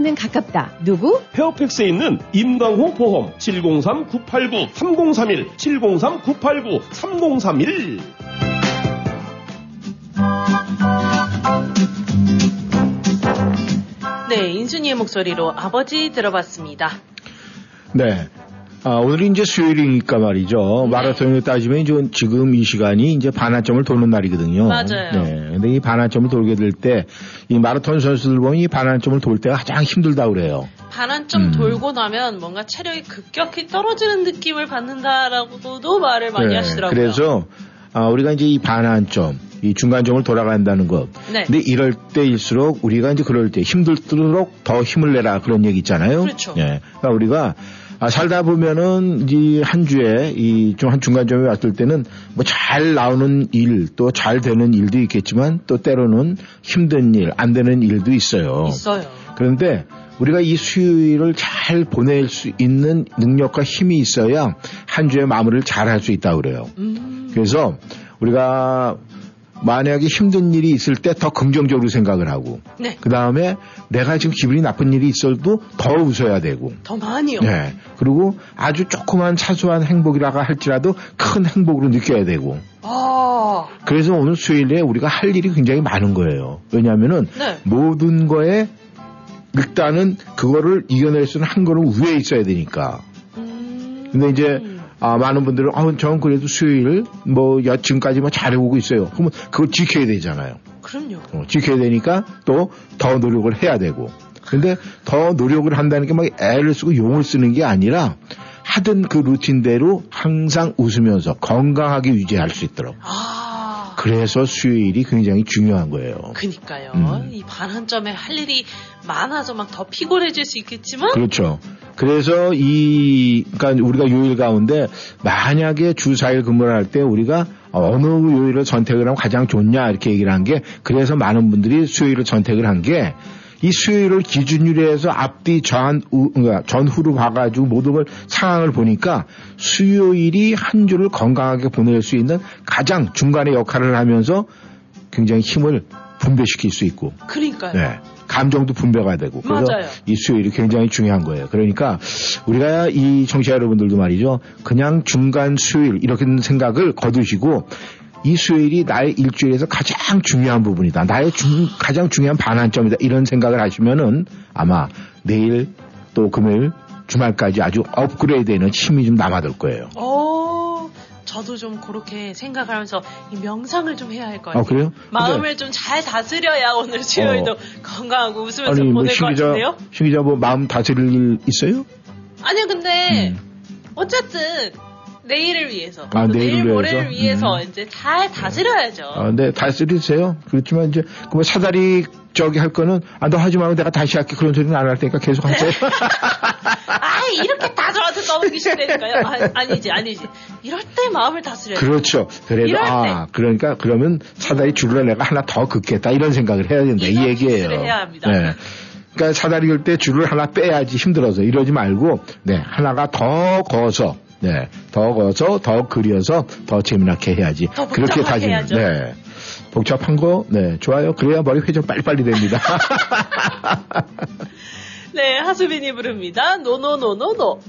는 가깝다. 누구? 페어팩스에 있는 임강호 보험 703-989-3031 703-989-3031 네, 인순이의 목소리로 아버지 들어봤습니다. 네. 아, 오늘이 이제 수요일이니까 말이죠. 네. 마라톤을 따지면 이제 지금 이 시간이 이제 반환점을 도는 날이거든요. 맞아요. 네. 근데 이 반환점을 돌게 될 때, 이 마라톤 선수들 보면 이 반환점을 돌 때가 가장 힘들다 그래요. 반환점 음. 돌고 나면 뭔가 체력이 급격히 떨어지는 느낌을 받는다라고도 말을 많이 하시더라고요. 네. 그래서, 아, 우리가 이제 이 반환점, 이 중간점을 돌아간다는 것. 네. 근데 이럴 때일수록 우리가 이제 그럴 때 힘들도록 더 힘을 내라 그런 얘기 있잖아요. 그렇죠. 예. 그러니까 우리가 아, 살다 보면은 이 한 주에 이 좀 한 중간점에 왔을 때는 뭐 잘 나오는 일 또 잘 되는 일도 있겠지만 또 때로는 힘든 일, 안 되는 일도 있어요. 있어요. 그런데 우리가 이 수요일을 잘 보낼 수 있는 능력과 힘이 있어야 한 주의 마무리를 잘 할 수 있다고 그래요. 음. 그래서 우리가 만약에 힘든 일이 있을 때 더 긍정적으로 생각을 하고 네. 그 다음에 내가 지금 기분이 나쁜 일이 있어도 더 웃어야 되고 더 많이요. 네. 그리고 아주 조그만 사소한 행복이라고 할지라도 큰 행복으로 느껴야 되고 아, 그래서 오늘 수요일에 우리가 할 일이 굉장히 많은 거예요. 왜냐하면은 네. 모든 거에 일단은 그거를 이겨낼 수는 한 걸음 위에 있어야 되니까. 음. 근데 이제 아, 많은 분들은 아, 저는 그래도 수요일 뭐 여, 지금까지 뭐 잘해오고 있어요. 그러면 그걸 지켜야 되잖아요. 그럼요. 어, 지켜야 되니까 또 더 노력을 해야 되고. 근데 더 노력을 한다는 게 막 애를 쓰고 용을 쓰는 게 아니라 하던 그 루틴대로 항상 웃으면서 건강하게 유지할 수 있도록. 그래서 수요일이 굉장히 중요한 거예요. 그니까요. 음. 이 반환점에 할 일이 많아서 막 더 피곤해질 수 있겠지만 그렇죠. 그래서 이, 그러니까 우리가 요일 가운데 만약에 주 4일 근무를 할 때 우리가 어느 요일을 선택을 하면 가장 좋냐 이렇게 얘기를 한 게 그래서 많은 분들이 수요일을 선택을 한 게 이 수요일을 기준으로 해서 앞뒤 전, 우, 그러니까 전후로 봐가지고 모든 걸 상황을 보니까 수요일이 한 주를 건강하게 보낼 수 있는 가장 중간의 역할을 하면서 굉장히 힘을 분배시킬 수 있고 그러니까요. 네. 감정도 분배가 되고 그래서 맞아요. 이 수요일이 굉장히 중요한 거예요. 그러니까 우리가 이 청취자 여러분들도 말이죠. 그냥 중간 수요일 이렇게 생각을 거두시고 이 수요일이 나의 일주일에서 가장 중요한 부분이다. 나의 중- 가장 중요한 반환점이다. 이런 생각을 하시면은 아마 내일 또 금요일 주말까지 아주 업그레이드되는 힘이 좀 남아들 거예요. 어, 저도 좀 그렇게 생각을 하면서 이 명상을 좀 해야 할 것 같아요. 아, 그래요? 마음을 좀 잘 다스려야 오늘 수요일도 어. 건강하고 웃으면서 아니 뭐 보낼 것 신기자 같은데요? 신기자 뭐 마음 다스릴 일 있어요? 아니요, 근데 음. 어쨌든 내일을 위해서. 아, 또 내일을 내일 모레를 위해서? 위해서 음. 이제 잘 다스려야죠. 아, 네, 다 쓰리세요. 그렇지만 이제 그뭐 사다리 저기 할 거는 아, 너 하지 말고 내가 다시 할게 그런 소리는 안 할 테니까 계속 하세요. 아, 이렇게 다 저한테 떠넘기신다니까요. 아, 아니지, 아니지. 이럴 때 마음을 다스려야 그렇죠. 그래도 아 그러니까 그러면 사다리 줄을 내가 하나 더 긋겠다 이런 생각을 해야 된다 이 얘기예요. 를 해야 합니다. 네. 그러니까 사다리 걸때 줄을 하나 빼야지 힘들어서 이러지 말고 네 하나가 더 거서 네 더 거서 더 그려서 더 재미나게 해야지 더 그렇게 해야죠. 네 복잡한 거 네 좋아요 그래야 머리 회전 빨리빨리 됩니다. 네, 하수빈이 부릅니다. 노노노노노.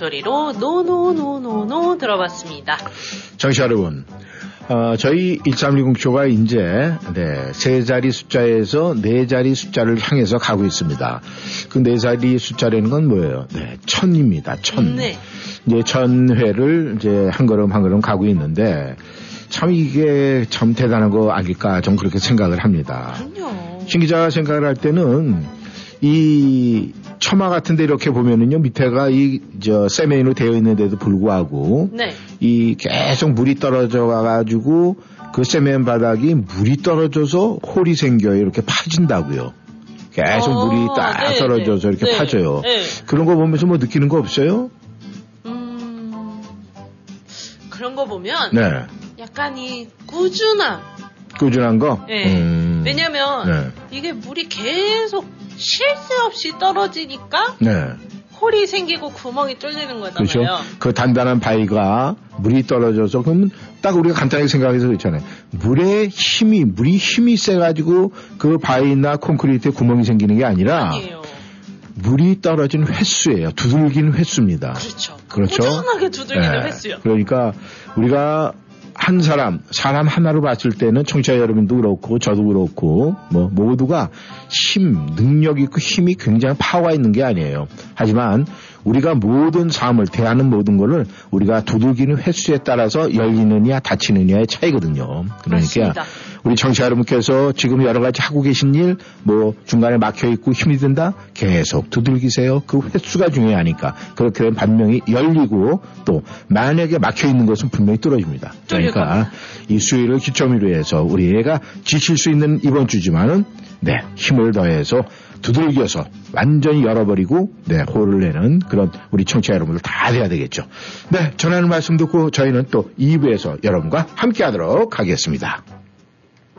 목소리로 노노노노노 들어봤습니다. 청취자 여러분, 어, 저희 1310쇼가 이제 네, 세 자리 숫자에서 네 자리 숫자를 향해서 가고 있습니다. 그 네 자리 숫자라는 건 뭐예요? 네, 천입니다. 천. 네. 이제 천 회를 이제 한 걸음 한 걸음 가고 있는데 참 이게 참 대단한 거 아닐까 좀 그렇게 생각을 합니다. 신 기자가 생각을 할 때는 이 처마 같은데 이렇게 보면은요 밑에가 이 저 세면으로 되어 있는데도 불구하고 네. 이 계속 물이 떨어져 가가지고 그 세면 바닥이 물이 떨어져서 홀이 생겨요. 이렇게 파진다고요. 계속 어, 물이 딱 네, 떨어져서 네, 이렇게 네, 파져요. 네. 그런 거 보면서 뭐 느끼는 거 없어요? 그런 거 보면 네. 약간 이 꾸준함. 꾸준한 거? 네. 음, 왜냐면 네. 이게 물이 계속 쉴 새 없이 떨어지니까 네. 홀이 생기고 구멍이 뚫리는 거잖아요. 그렇죠. 그 단단한 바위가 물이 떨어져서 그러면 딱 우리가 간단하게 생각해서 그렇잖아요. 물의 힘이 물이 힘이 세가지고 그 바위나 콘크리트에 구멍이 생기는 게 아니라 물이 떨어진 횟수예요. 두들긴 횟수입니다. 그렇죠. 그렇죠. 꾸준하게 두들기는 네. 횟수요. 그러니까 우리가 한 사람, 사람 하나로 봤을 때는 청취자 여러분도 그렇고 저도 그렇고 뭐 모두가 힘, 능력 있고 힘이 굉장히 파워가 있는 게 아니에요. 하지만 우리가 모든 삶을 대하는 모든 것을 우리가 두들기는 횟수에 따라서 열리느냐 닫히느냐의 차이거든요. 그러니까 맞습니다. 우리 청취자 여러분께서 지금 여러 가지 하고 계신 일, 뭐 중간에 막혀 있고 힘이 든다, 계속 두들기세요. 그 횟수가 중요하니까 그렇게 되면 반면이 열리고 또 만약에 막혀 있는 것은 분명히 뚫어집니다. 그러니까 이 수요일을 기점으로 해서 우리 애가 지칠 수 있는 이번 주지만은 네 힘을 더해서 두들겨서 완전히 열어버리고 네 호를 내는 그런 우리 청취자 여러분들 다 돼야 되겠죠. 네 전하는 말씀 듣고 저희는 또 2부에서 여러분과 함께하도록 하겠습니다.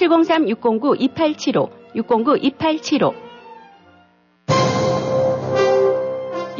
703-609-2875, 609-2875.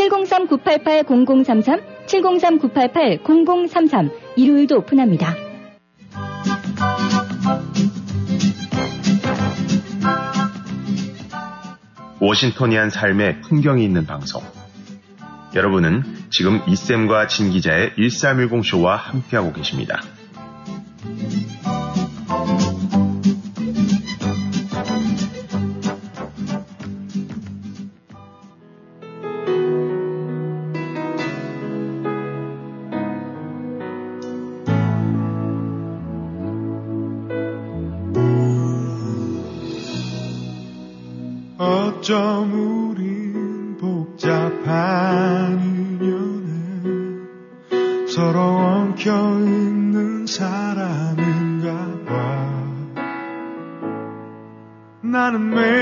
703-988-0033, 703-988-0033, 일요일도 오픈합니다. 워싱턴이한 삶의 풍경이 있는 방송. 여러분은 지금 이쌤과 진 기자의 1310쇼와 함께하고 계십니다. 어쩜 우린 복잡한 인연에 서로 엉켜 있는 사람인가 봐. 나는 매일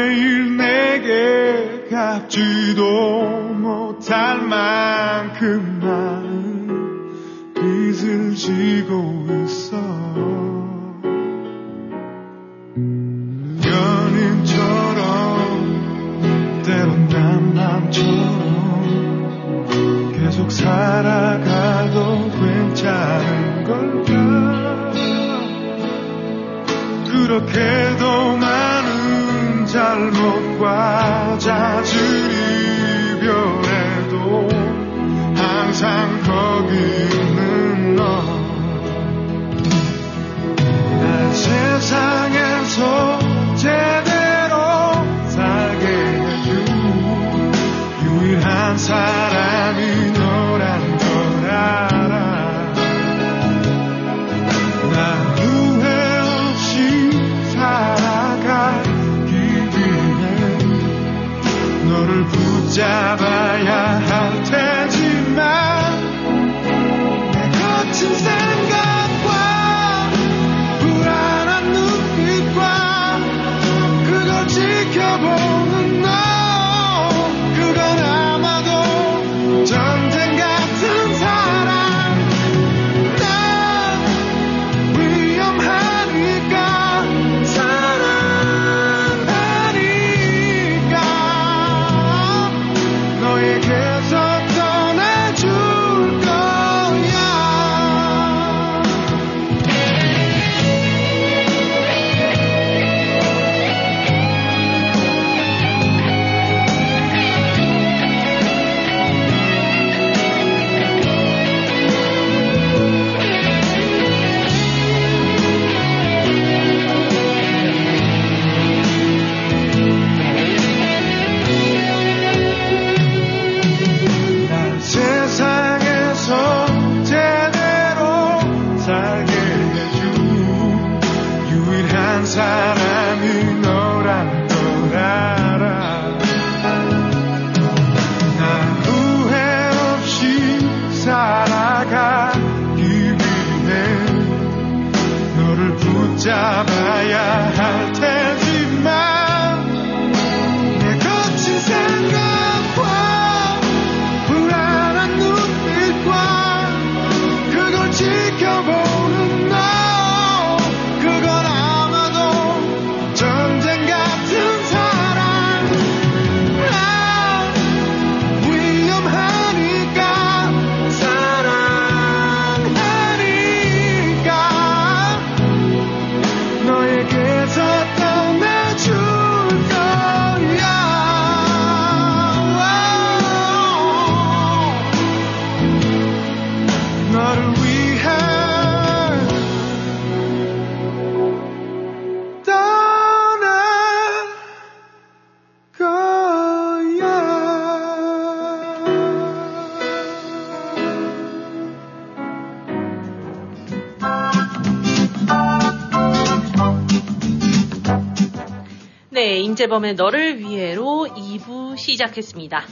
네, 임재범의 너를 위해로 2부 시작했습니다.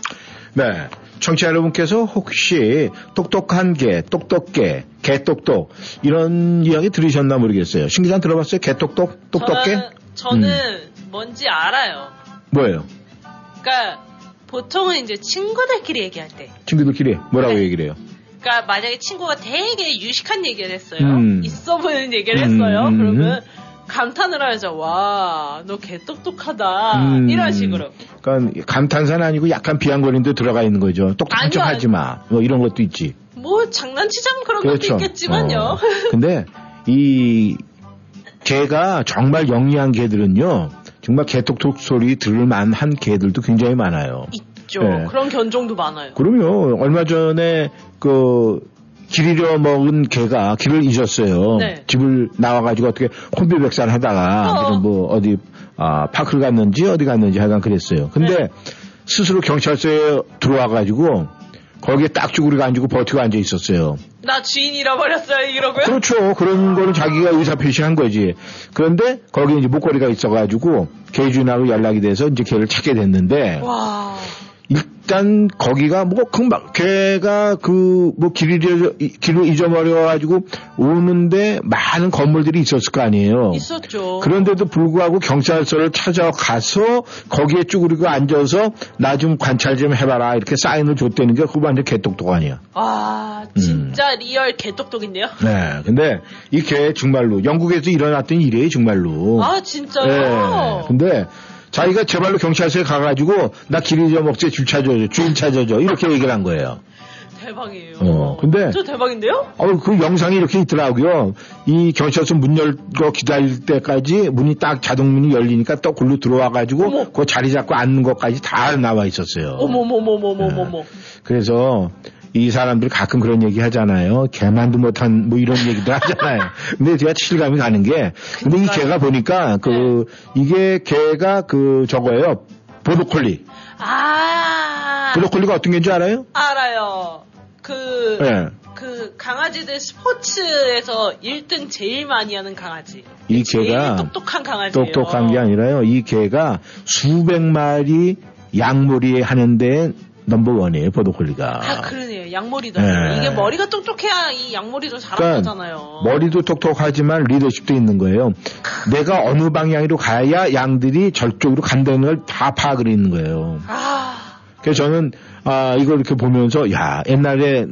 네. 청취자 여러분께서 혹시 똑똑한 개, 똑똑개, 개똑똑 이런 이야기 들으셨나 모르겠어요. 신 기자 들어봤어요? 개똑똑, 똑똑개? 저는, 저는 음. 뭔지 알아요. 뭐예요? 그러니까 보통은 이제 친구들끼리 얘기할 때. 친구들끼리 뭐라고 네. 얘기를 해요? 그러니까 만약에 친구가 되게 유식한 얘기를 했어요. 음. 있어 보이는 얘기를 음, 했어요. 음, 그러면 감탄을 하죠. 와, 너 개똑똑하다. 음. 이런 식으로. 그러니까 감탄사는 아니고 약간 비아냥거림도 들어가 있는 거죠. 똑똑한 아니요, 척 하지 마. 뭐 이런 것도 있지. 뭐 장난치자면 그런 그렇죠. 것도 있겠지만요. 어. 근데 이 개가 정말 영리한 개들은요. 정말 개똑똑 소리 들을 만한 개들도 굉장히 많아요. 있죠. 네. 그런 견종도 많아요. 그럼요. 얼마 전에 그 길이려 먹은 개가 길을 잊었어요. 네. 집을 나와가지고 어떻게 혼비백산 하다가 어. 뭐 어디 아 파크를 갔는지 어디 갔는지 하여간 그랬어요. 근데 네. 스스로 경찰서에 들어와가지고 거기에 딱 쭈그리고 앉고 버티고 앉아 있었어요. 나 주인 잃어버렸어요. 이러고요. 그렇죠. 그런 거는 자기가 의사 표시한 거지. 그런데 거기 이제 목걸이가 있어가지고 개 주인하고 연락이 돼서 이제 개를 찾게 됐는데 와. 일단 거기가 뭐 금방 걔가 그 뭐 길을 잃어 길을 잊어버려 가지고 오는데 많은 건물들이 있었을 거 아니에요. 있었죠. 그런데도 불구하고 경찰서를 찾아가서 거기에 쭈그리고 앉아서 나 좀 관찰 좀 해봐라 이렇게 사인을 줬다는 게 그거 완전 개똑똑 아니야. 와, 진짜 real 개똑똑인데요? 네. 근데 이개 정말로 영국에서 일어났던 일이에요 정말로. 아, 진짜요? 네. 근데 자기가 제발로 경찰서에 가가지고 나길 잊어먹지 줄 찾아줘 주인 찾아줘 이렇게 얘기를 한 거예요. 대박이에요. 어, 근데 저 대박인데요? 어, 그 영상이 이렇게 있더라고요. 이 경찰서 문 열고 기다릴 때까지 문이 딱 자동 문이 열리니까 또 글로 들어와가지고 그 자리 잡고 앉는 것까지 다 나와 있었어요. 어머머머머머머머. 그래서 이 사람들이 가끔 그런 얘기 하잖아요. 개만도 못한 뭐 이런 얘기도 하잖아요. 근데 제가 실감이 가는 게 근데 이 개가 보니까 그 이게 개가 그 저거예요. 보도콜리. 아, 보도콜리가 어떤 개인지 알아요? 알아요. 그, 네. 그 강아지들 스포츠에서 1등 제일 많이 하는 강아지. 이 개가 똑똑한 강아지예요. 똑똑한 게 아니라요. 이 개가 수백 마리 양머리 하는데 넘버 원이에요. 보도콜리가. 아, 그러네요. 양머리도. 네. 이게 머리가 똑똑해야 이 양머리도 잘한 그러니까 거잖아요. 머리도 똑똑하지만 리더십도 있는 거예요. 내가 어느 방향으로 가야 양들이 저쪽으로 간다는 걸 다 파악을 있는 거예요. 아, 그래서 저는 아 이걸 이렇게 보면서 야 옛날에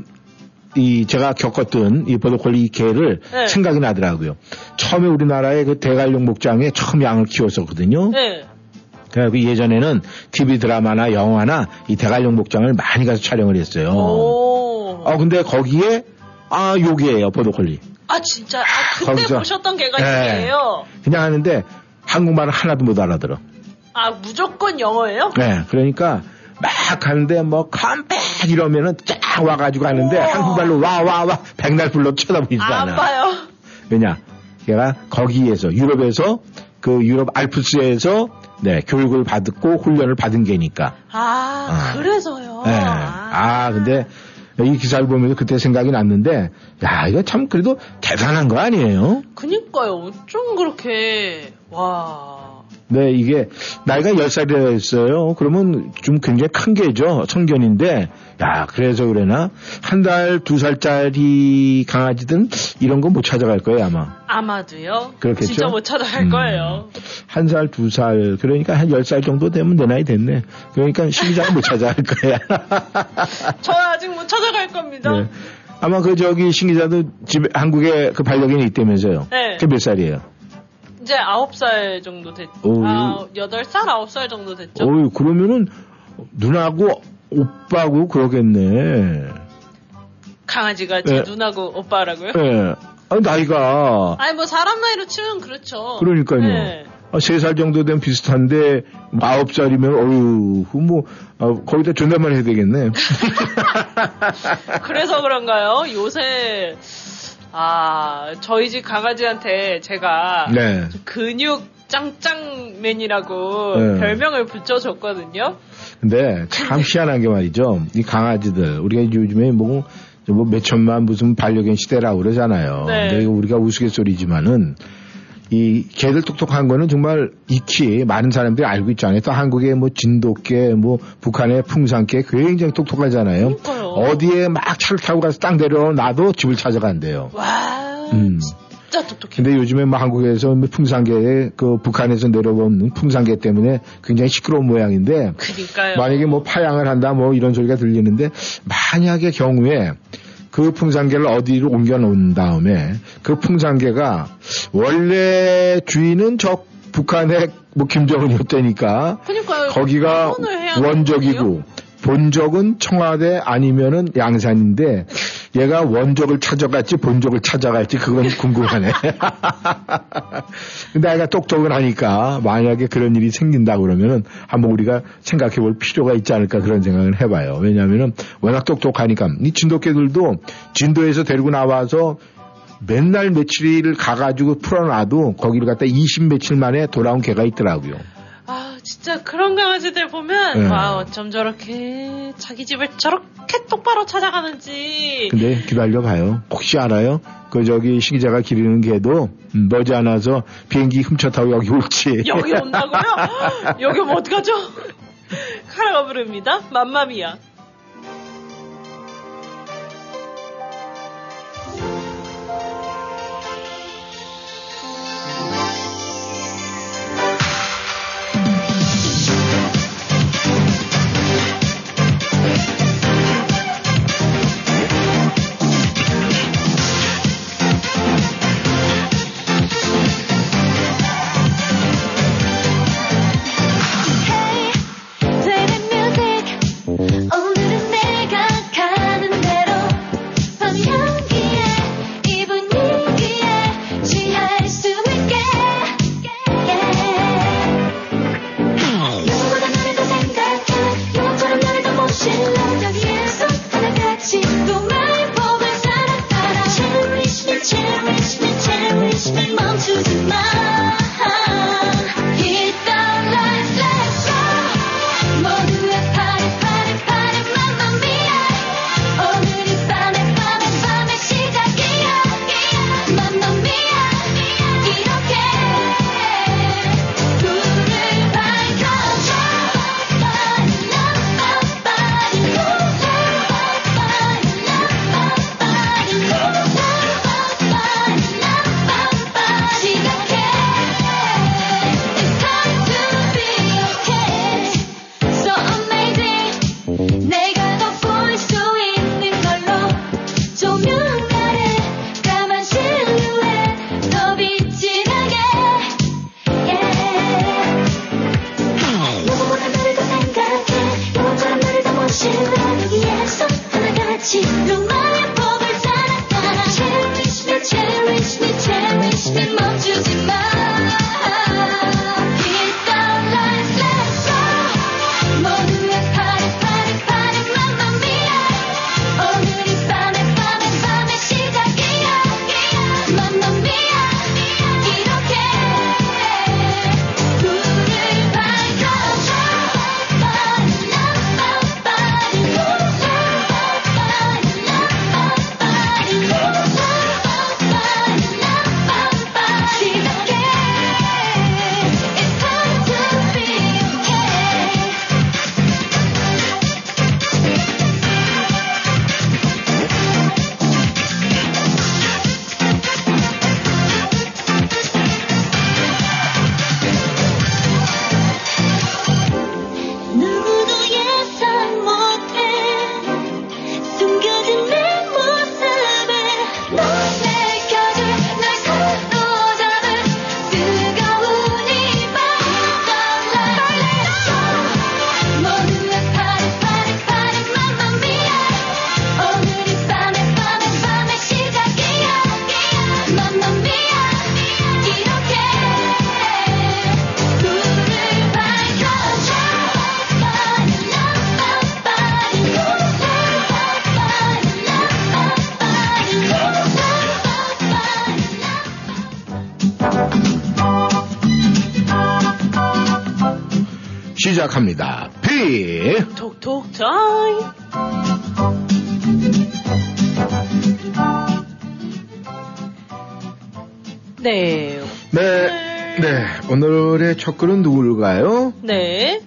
이 제가 겪었던 이 보도콜리 개를 네. 생각이 나더라고요. 처음에 우리나라의 그 대관령 목장에 처음 양을 키웠었거든요. 네. 그래서 예전에는 TV 드라마나 영화나 이 대관령 목장을 많이 가서 촬영을 했어요. 오. 어 근데 거기에 아 요게예요 보도콜리. 아, 진짜. 아, 그때 거기서- 보셨던 개가 네. 이게요. 그냥 하는데 한국말을 하나도 못 알아들어. 아, 무조건 영어예요? 네, 그러니까 막 하는데 뭐 컴백 이러면은 쫙 와가지고 하는데 한국말로 와 와 와 백날 불러 쳐다보지도 안 않아. 봐요. 왜냐? 걔가 거기에서 유럽에서 그 유럽 알프스에서 네 교육을 받고 훈련을 받은 개니까. 아, 아. 그래서요. 네. 아 근데 이 기사를 보면서 그때 생각이 났는데 야 이거 참 그래도 대단한 거 아니에요? 그니까요. 어쩜 그렇게, 와. 네, 이게 나이가 10살이라 했어요. 그러면 좀 굉장히 큰 개죠. 청견인데, 야, 그래서 그래나 한 달, 두 살짜리 강아지들은 이런 거 못 찾아갈 거예요, 아마. 아마도요. 그렇겠죠? 진짜 못 찾아갈 음. 거예요. 한 살, 두 살, 그러니까 한 10살 정도 되면 내 나이 됐네. 그러니까 심리장은 못 찾아갈 거야. 저 아직 못 찾아갈 겁니다. 네. 아마 그 저기 신기자도 집에 한국에 그 반려견이 있다면서요. 네. 그게 몇 살이에요? 이제 9살 정도 됐, 오. 아, 8살, 9살 정도 됐죠. 어유 그러면은 누나고 오빠고 그러겠네. 강아지가 제 네. 누나고 오빠라고요? 예. 아, 나이가. 아니, 뭐, 사람 나이로 치면 그렇죠. 그러니까요. 네. 세살 정도 되면 비슷한데, 아홉 살이면, 어유 그 뭐, 아, 거기다 존댓말 해야 되겠네. 그래서 그런가요? 요새, 아, 저희 집 강아지한테 제가 네. 근육 짱짱맨이라고 네. 별명을 붙여줬거든요. 근데 참 희한한 게 말이죠. 이 강아지들, 우리가 요즘에 뭐, 뭐 몇천만 무슨 반려견 시대라고 그러잖아요. 네. 근데 우리가 우스갯소리지만은, 이 개들 똑똑한 거는 정말 익히 많은 사람들이 알고 있잖아요. 또 한국의 뭐 진돗개, 뭐 북한의 풍산개 굉장히 똑똑하잖아요. 어디에 막 차를 타고 가서 딱 내려놔도 집을 찾아간대요. 와, 음. 진짜 똑똑해. 근데 요즘에 뭐 한국에서 뭐 풍산개에 그 북한에서 내려오는 풍산개 때문에 굉장히 시끄러운 모양인데 그니까요. 만약에 뭐 파양을 한다 뭐 이런 소리가 들리는데 만약의 경우에 그 풍산개를 어디로 옮겨 놓은 다음에 그 풍산개가 원래 주인은 저 북한의 뭐 김정은이었다니까 그니까요. 거기가 원적이고 본적은 청와대 아니면은 양산인데 얘가 원적을 찾아갈지 본적을 찾아갈지 그건 궁금하네. 근데 아이가 똑똑은 하니까 만약에 그런 일이 생긴다 그러면은 한번 우리가 생각해 볼 필요가 있지 않을까 그런 생각을 해봐요. 왜냐하면은 워낙 똑똑하니까 이 진돗개들도 진도에서 데리고 나와서 맨날 며칠을 가가지고 풀어놔도 거기를 갖다 20 며칠 만에 돌아온 개가 있더라고요. 아, 진짜 그런 강아지들 보면 네. 와 어쩜 저렇게 자기 집을 저렇게 똑바로 찾아가는지. 근데 기다려봐요. 혹시 알아요? 그 저기 시기자가 기르는 개도 음, 머지않아서 비행기 훔쳐 타고 여기 올지. 여기 온다고요? 여기 오면 어떡하죠? 카라가 부릅니다. 맘마미야. 시작합니다. 피 톡톡 타임. 네. 네, 네. 오늘의 첫 글은 누굴까요? 네.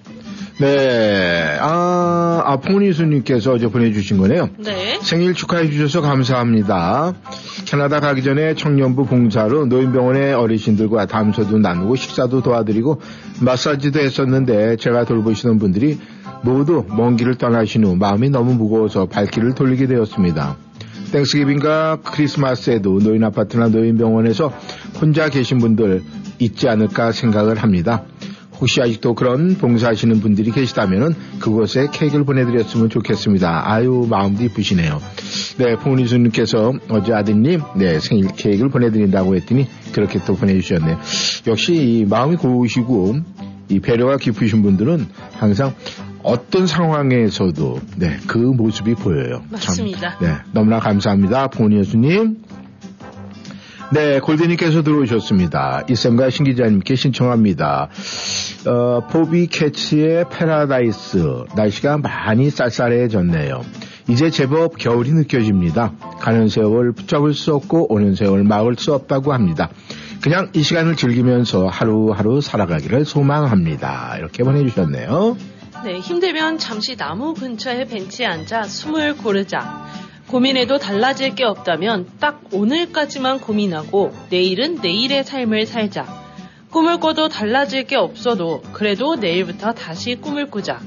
네, 아, 아포니수님께서 어제 보내주신 거네요. 네. 생일 축하해 주셔서 감사합니다. 캐나다 가기 전에 청년부 봉사로 노인병원의 어르신들과 담소도 나누고 식사도 도와드리고 마사지도 했었는데 제가 돌보시는 분들이 모두 먼 길을 떠나신 후 마음이 너무 무거워서 발길을 돌리게 되었습니다. 땡스기빙과 크리스마스에도 노인 아파트나 노인 병원에서 혼자 계신 분들 있지 않을까 생각을 합니다. 혹시 아직도 그런 봉사하시는 분들이 계시다면 그곳에 케이크를 보내드렸으면 좋겠습니다. 아유 마음도 이쁘시네요. 네, 봉리수님께서 어제 아드님 네 생일 케이크를 보내드린다고 했더니 그렇게 또 보내주셨네요. 역시 이 마음이 고우시고 이 배려가 깊으신 분들은 항상 어떤 상황에서도 네 그 모습이 보여요. 맞습니다. 참, 네, 너무나 감사합니다, 봉리 예수님. 네, 골드님께서 들어오셨습니다. 이쌤과 신 기자님께 신청합니다. 어, Phoebe Cates의 Paradise. 날씨가 많이 쌀쌀해졌네요. 이제 제법 겨울이 느껴집니다. 가는 세월 붙잡을 수 없고 오는 세월 막을 수 없다고 합니다. 그냥 이 시간을 즐기면서 하루하루 살아가기를 소망합니다. 이렇게 보내주셨네요. 네, 힘들면 잠시 나무 근처에 벤치에 앉아 숨을 고르자. 고민해도 달라질 게 없다면 딱 오늘까지만 고민하고 내일은 내일의 삶을 살자. 꿈을 꿔도 달라질 게 없어도 그래도 내일부터 다시 꿈을 꾸자.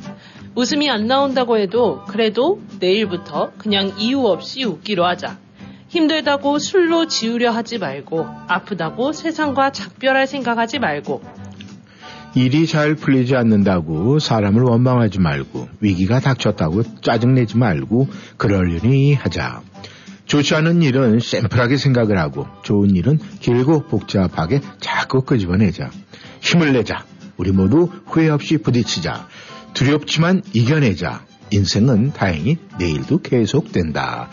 웃음이 안 나온다고 해도 그래도 내일부터 그냥 이유 없이 웃기로 하자. 힘들다고 술로 지우려 하지 말고 아프다고 세상과 작별할 생각하지 말고 일이 잘 풀리지 않는다고 사람을 원망하지 말고 위기가 닥쳤다고 짜증내지 말고 그러려니 하자. 좋지 않은 일은 샘플하게 생각을 하고 좋은 일은 길고 복잡하게 자꾸 끄집어내자. 힘을 내자. 우리 모두 후회 없이 부딪히자. 두렵지만 이겨내자. 인생은 다행히 내일도 계속된다.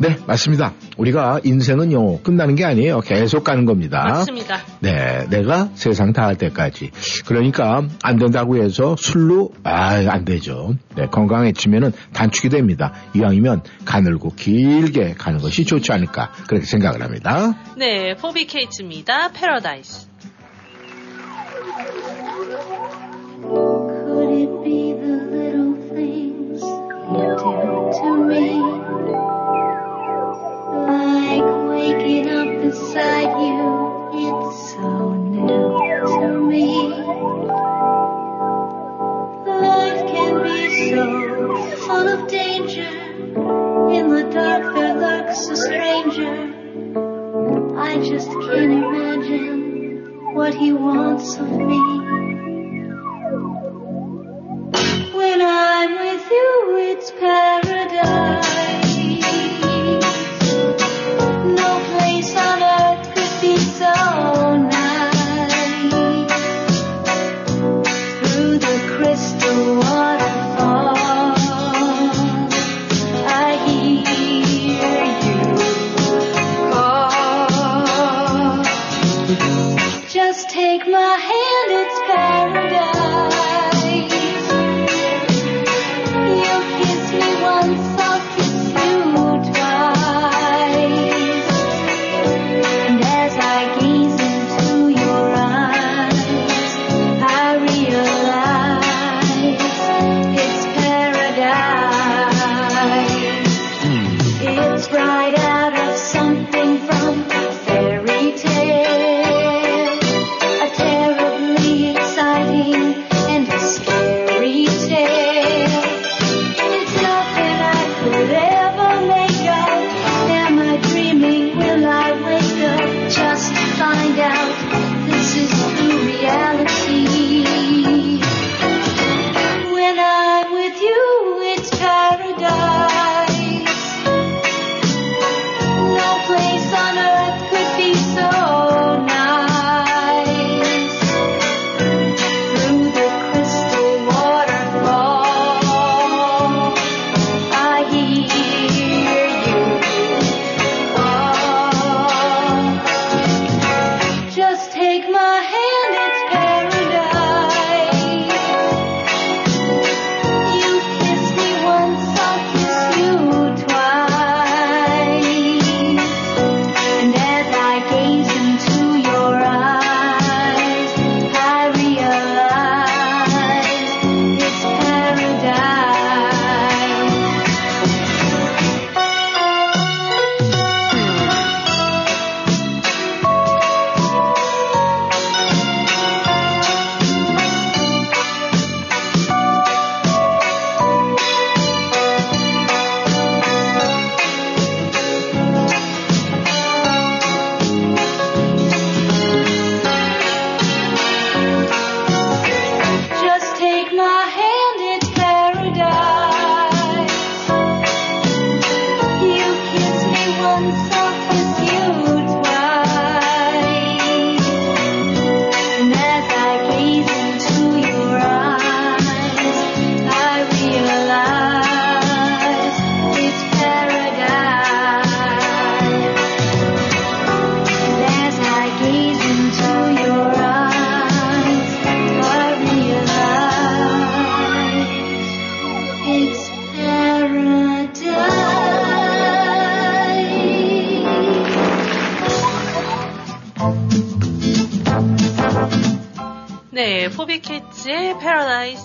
네, 맞습니다. 우리가 인생은요, 끝나는 게 아니에요. 계속 가는 겁니다. 맞습니다. 네, 내가 세상 다할 때까지. 그러니까 안 된다고 해서 술로 아, 안 되죠. 네, 건강해지면은 단축이 됩니다. 이왕이면 가늘고 길게 가는 것이 좋지 않을까 그렇게 생각을 합니다. 네, 포비 케이츠입니다. 패러다이스. Do to me? Like waking up beside you, it's so new to me. Life can be so full of danger. In the dark there lurks a stranger. I just can't imagine what he wants of me. When I'm with you, it's paradise.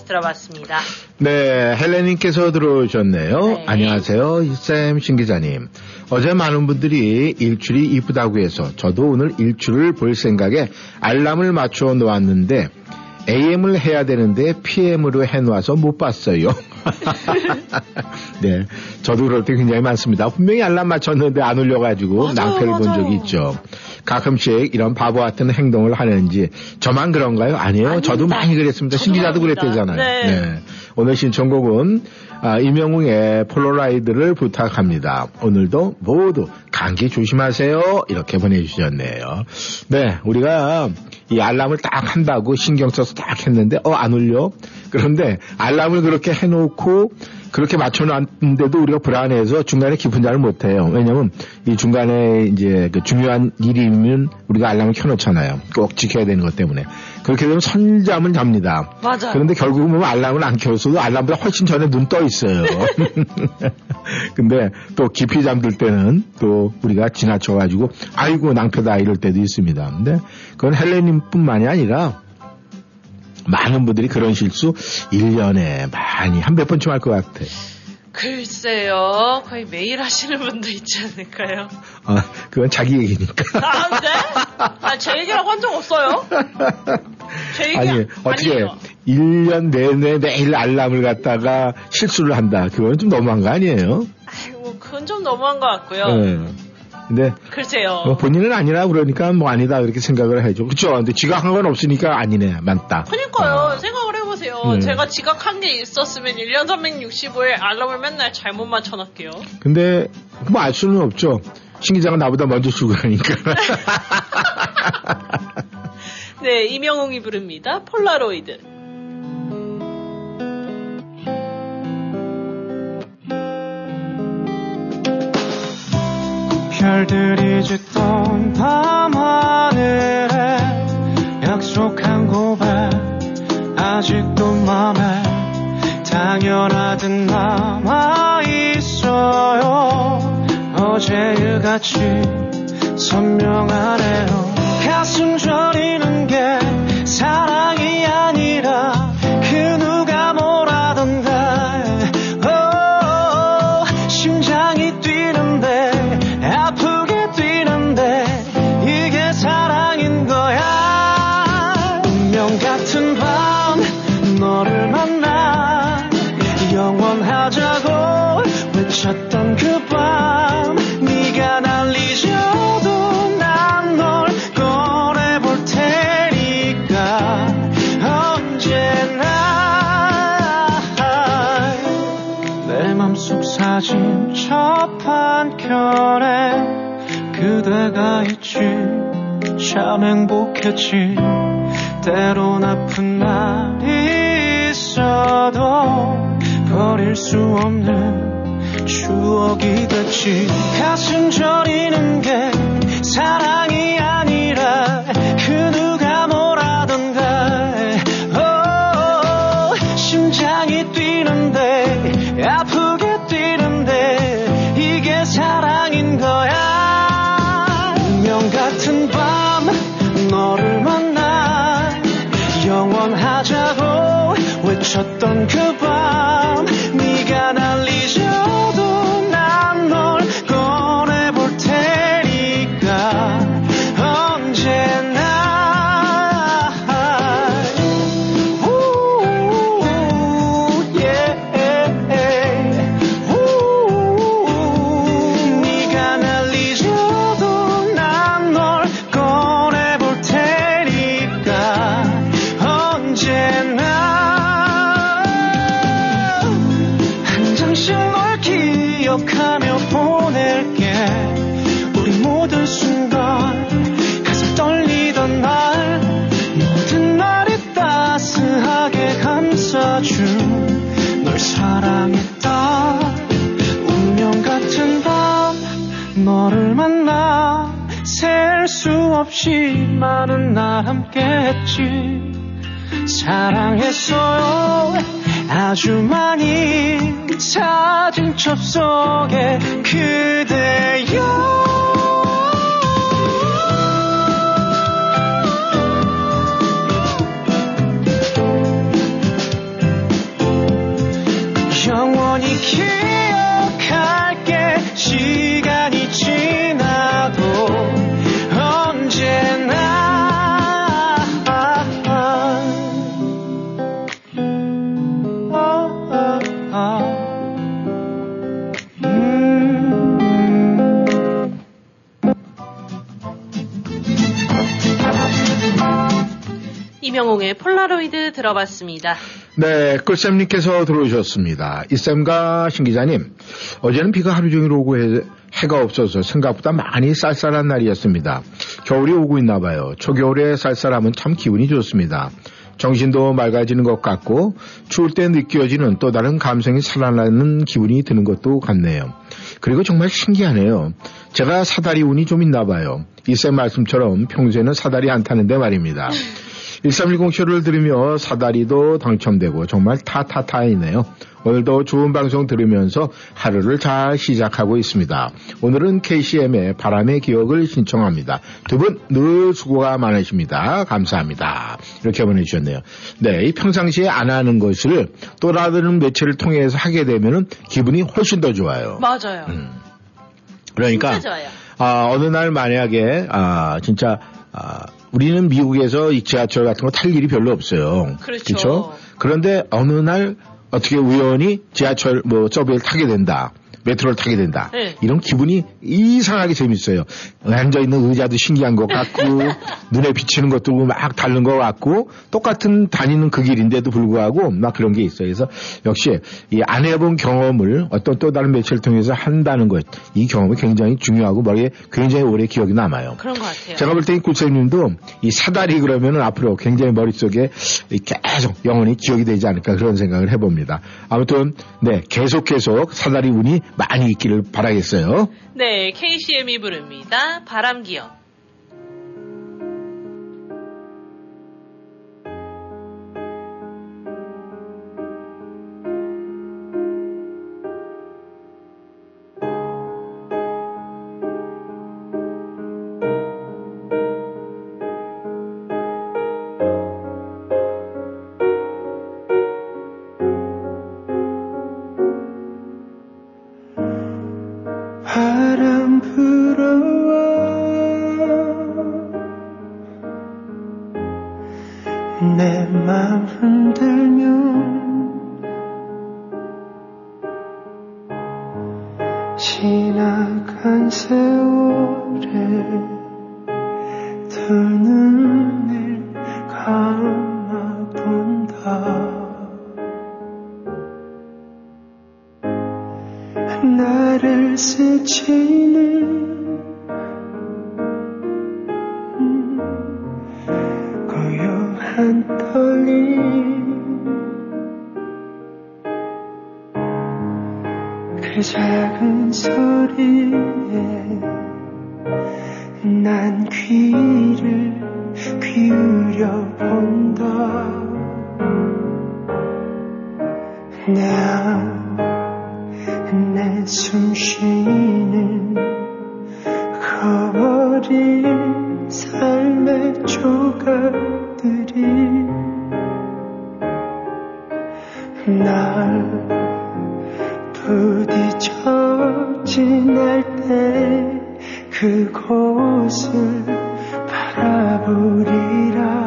들어봤습니다. 네, 헬레님께서 들어오셨네요. 네. 안녕하세요. 쌤 신기자님. 어제 많은 분들이 일출이 이쁘다고 해서 저도 오늘 일출을 볼 생각에 알람을 맞춰 놓았는데 AM을 해야 되는데 PM으로 해놓아서 못 봤어요. 네, 저도 그럴 때 굉장히 많습니다. 분명히 알람 맞췄는데 안 울려가지고 낭패를 본 적이 있죠. 가끔씩 이런 바보 같은 행동을 하는지 저만 그런가요? 아니에요. 저도 많이 그랬습니다. 신기자도 그랬대잖아요. 네. 오늘 신청곡은 아, 이명웅의 폴로라이드를 부탁합니다. 오늘도 모두 감기 조심하세요. 이렇게 보내주셨네요. 네, 우리가 이 알람을 딱 한다고 신경 써서 딱 했는데 어 안 울려. 그런데 알람을 그렇게 해놓고 그렇게 맞춰놨는데도 우리가 불안해서 중간에 깊은 잠을 못해요. 왜냐면 이 중간에 이제 그 중요한 일이면 우리가 알람을 켜놓잖아요. 꼭 지켜야 되는 것 때문에. 그렇게 되면 선잠을 잡니다. 맞아요. 그런데 결국은 보면 알람을 안 켜서도 알람보다 훨씬 전에 눈 떠 있어요. 근데 또 깊이 잠들 때는 또 우리가 지나쳐가지고 아이고 낭패다 이럴 때도 있습니다. 근데 그건 헬레님뿐만이 아니라 많은 분들이 그런 실수 1년에 많이 한 몇 번쯤 할 것 같아. 글쎄요, 거의 매일 하시는 분도 있지 않을까요? 아, 그건 자기 얘기니까. 아, 네? 아, 제 얘기라고 한 적 없어요. 아니, 어떻게 아니에요. 1년 내내 매일 알람을 갖다가 실수를 한다. 그건 좀 너무한 거 아니에요? 뭐 그건 좀 너무한 것 같고요. 네. 근데 글쎄요. 뭐 본인은 아니라 그러니까 뭐 아니다 이렇게 생각을 해죠. 그렇죠. 근데 지가 한건 없으니까 아니네. 맞다. 그러니까요. 생각을 해보세요. 네. 제가 지각한 게 있었으면 1년 365일 알람을 맨날 잘못 맞춰놨게요. 근데 뭐 알 수는 없죠. 신 기자가 나보다 먼저 출근하니까. 네, 이명웅이 부릅니다. 폴라로이드. 별들이 짙던 밤하늘에 약속한 고백 아직도 맘에 당연하듯 남아있어요 어제의 같이 선명하네요 가슴 저리는 게 첫 한켠에 그대가 있지. 참 행복했지. 때론 아픈 날이 있어도 버릴 수 없는 추억이 됐지. 가슴 저리는 게 사랑이 없이 많은 날 함께 했지. 사랑했어요. 아주 많이 사진첩 속에 폴라로이드 들어봤습니다. 네, 꿀쌤님께서 들어오셨습니다. 이쌤과 신 기자님, 어제는 비가 하루 종일 오고 해, 해가 없어서 생각보다 많이 쌀쌀한 날이었습니다. 겨울이 오고 있나 봐요. 초겨울에 쌀쌀하면 참 기분이 좋습니다. 정신도 맑아지는 것 같고 추울 때 느껴지는 또 다른 감성이 살아나는 기분이 드는 것도 같네요. 그리고 정말 신기하네요. 제가 사다리 운이 좀 있나 봐요. 이쌤 말씀처럼 평소에는 사다리 안 타는데 말입니다. 1310 쇼를 들으며 사다리도 당첨되고 정말 타타타이네요. 오늘도 좋은 방송 들으면서 하루를 잘 시작하고 있습니다. 오늘은 KCM의 바람의 기억을 신청합니다. 두 분 늘 수고가 많으십니다. 감사합니다. 이렇게 보내주셨네요. 네, 이 평상시에 안 하는 것을 또 다른 매체를 통해서 하게 되면 기분이 훨씬 더 좋아요. 맞아요. 그러니까 진짜 좋아요. 아, 어느 날 만약에 아, 진짜 아, 우리는 미국에서 이 지하철 같은 거 탈 일이 별로 없어요. 그렇죠. 그쵸? 그런데 어느 날 어떻게 우연히 지하철 뭐 서브웨이를 타게 된다. 메트로를 타게 된다. 네. 이런 기분이 이상하게 재밌어요. 앉아 있는 의자도 신기한 것 같고, 눈에 비치는 것도 막 다른 것 같고, 똑같은 다니는 그 길인데도 불구하고 막 그런 게 있어요. 그래서 역시 이 안 해본 경험을 어떤 또 다른 매체를 통해서 한다는 것, 이 경험이 굉장히 중요하고 머리에 굉장히 오래 기억이 남아요. 그런 것 같아요. 제가 볼 때이 꿀쌤님도 이 사다리 그러면은 앞으로 굉장히 머릿속에 이 계속 영원히 기억이 되지 않을까 그런 생각을 해봅니다. 아무튼 네 계속 계속 사다리 운이 많이 있기를 바라겠어요. 네, KCM이 부릅니다. 바람기억. 숨 쉬는 커버린 삶의 조각들이 날 부딪혀 지날 때 그곳을 바라보리라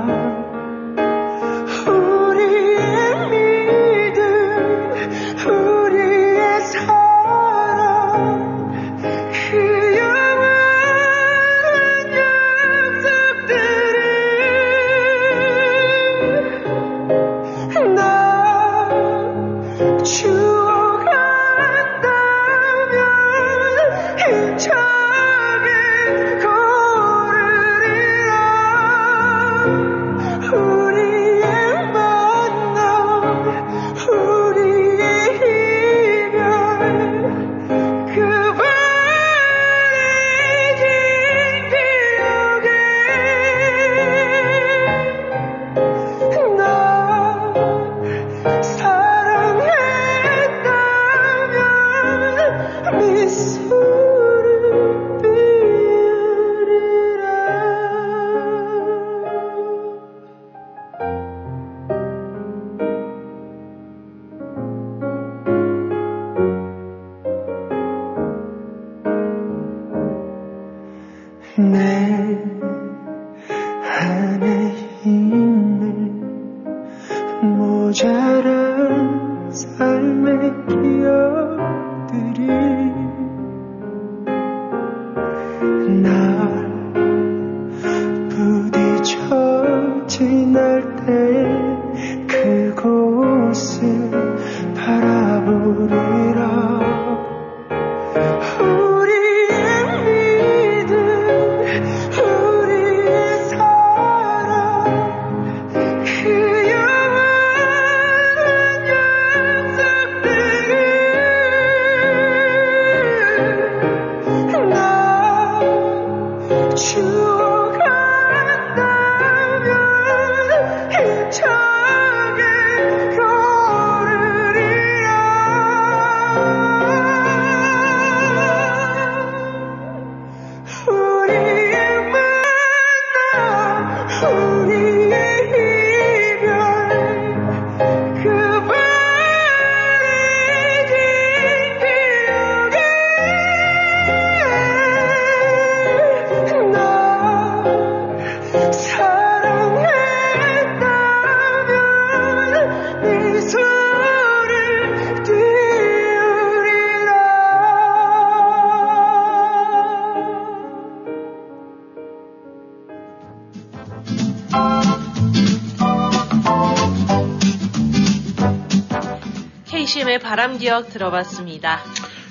바람 기억 들어봤습니다.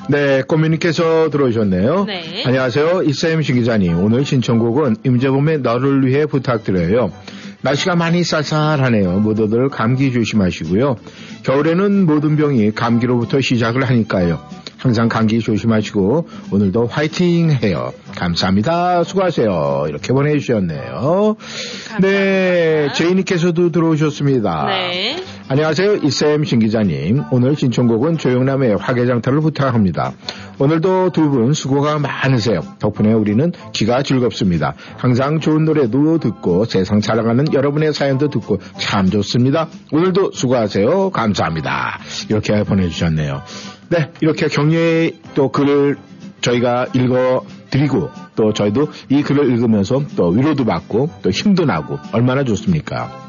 네, 꼬미님께서 들어오셨네요. 네. 안녕하세요. 이쌤 신 기자님. 오늘 신청곡은 임재범의 너를 위해 부탁드려요. 날씨가 많이 쌀쌀하네요. 모두들 감기 조심하시고요. 겨울에는 모든 병이 감기로부터 시작을 하니까요. 항상 감기 조심하시고 오늘도 화이팅 해요. 감사합니다. 수고하세요. 이렇게 보내주셨네요. 네, 제이님께서도 들어오셨습니다. 네. 안녕하세요. 이쌤 신 기자님. 오늘 신청곡은 조영남의 화개장터를 부탁합니다. 오늘도 두 분 수고가 많으세요. 덕분에 우리는 기가 즐겁습니다. 항상 좋은 노래도 듣고 세상 살아가는 여러분의 사연도 듣고 참 좋습니다. 오늘도 수고하세요. 감사합니다. 이렇게 보내주셨네요. 네, 이렇게 격려의 또 글을 저희가 읽어 드리고 또 저희도 이 글을 읽으면서 또 위로도 받고 또 힘도 나고 얼마나 좋습니까?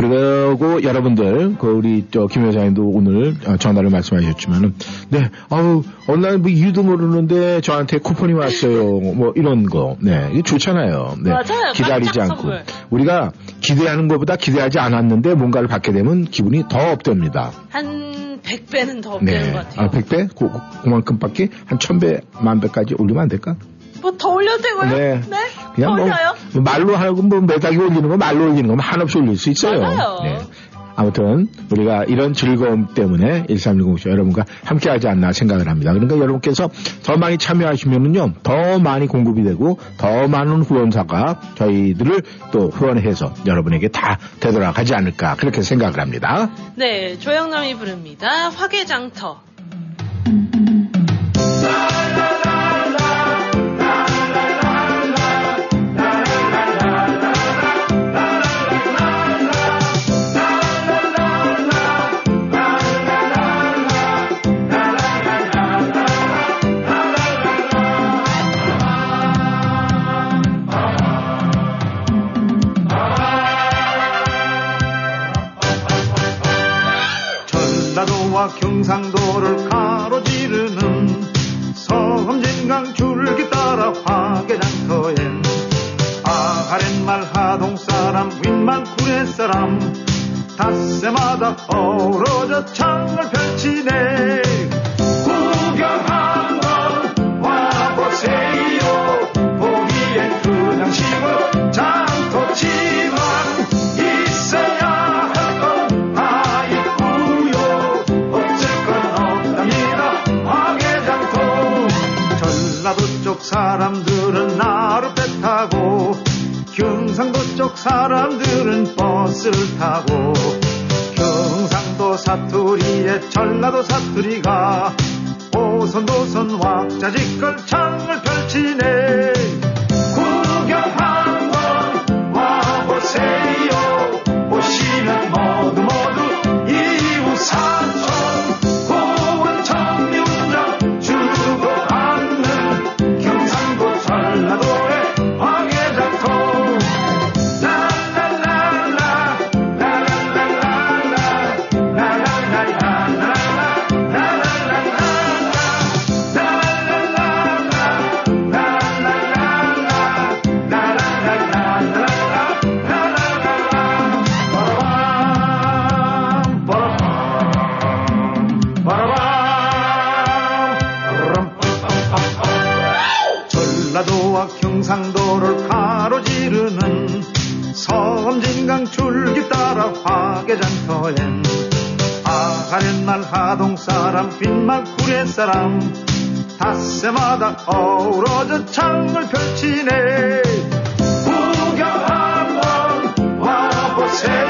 그리고 여러분들, 그 우리 저김 여사님도 오늘 어, 전화를 말씀하셨지만은, 네, 아우, 어느 날뭐 이유도 모르는데 저한테 쿠폰이 왔어요. 뭐 이런 거. 네, 이게 좋잖아요. 네. 맞아요. 기다리지 않고. 선물. 우리가 기대하는 것보다 기대하지 않았는데 뭔가를 받게 되면 기분이 더 업됩니다. 한 100배는 더 되는 네. 것 같아요. 아, 100배? 그, 그만큼 밖에 한 1000배, 만배까지 올리면 안 될까? 뭐 더 올려도 되고요? 네. 그냥 뭐, 올려요? 뭐 말로 하고 뭐 매닥이 올리는 거 말로 올리는 거 한없이 올릴 수 있어요. 맞아요. 네. 아무튼 우리가 이런 즐거움 때문에 1310쇼 여러분과 함께하지 않나 생각을 합니다. 그러니까 여러분께서 더 많이 참여하시면은요 더 많이 공급이 되고 더 많은 후원사가 저희들을 또 후원해서 여러분에게 다 되돌아가지 않을까 그렇게 생각을 합니다. 네, 조영남이 부릅니다. 화개장터. 경상도를 가로지르는 섬진강 줄기 따라 화개장터엔 아랫말 하동사람 윗말 구례사람 닷새마다 어우러져 창을 펼치네. 구경 한번 와보세요. 보기엔 그냥 시골 사람들은 나룻배 타고 경상도 쪽 사람들은 버스를 타고 경상도 사투리에 전라도 사투리가 오선도선 왁자지껄 창을 펼치네. 구경 한번 와보세요 화개장터엔 아가련말 하동 사람 빈말 구례 사람. 닷새마다 어우러져 창을 펼치네. 구경 한번 와보세요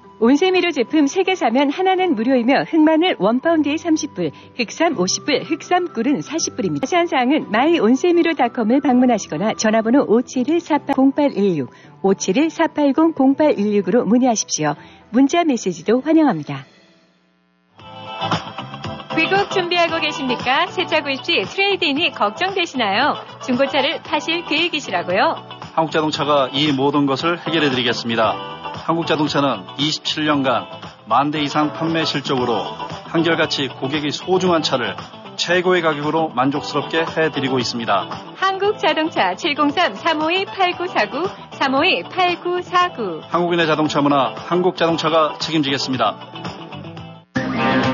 온세미로 제품 3개 사면 하나는 무료이며 흑마늘 원파운드에 30불, 흑삼 50불, 흑삼꿀은 40불입니다. 자세한 사항은 마이온세미로닷컴을 방문하시거나 전화번호 571-480816, 571-480-0816으로 문의하십시오. 문자 메시지도 환영합니다. 귀국 준비하고 계십니까? 세차 구입 시 트레이드인이 걱정되시나요? 중고차를 파실 계획이시라고요? 한국자동차가 이 모든 것을 해결해 드리겠습니다. 한국자동차는 27년간 만 대 이상 판매 실적으로 한결같이 고객이 소중한 차를 최고의 가격으로 만족스럽게 해드리고 있습니다. 한국자동차 703-352-8949, 352-8949. 한국인의 자동차 문화 한국자동차가 책임지겠습니다.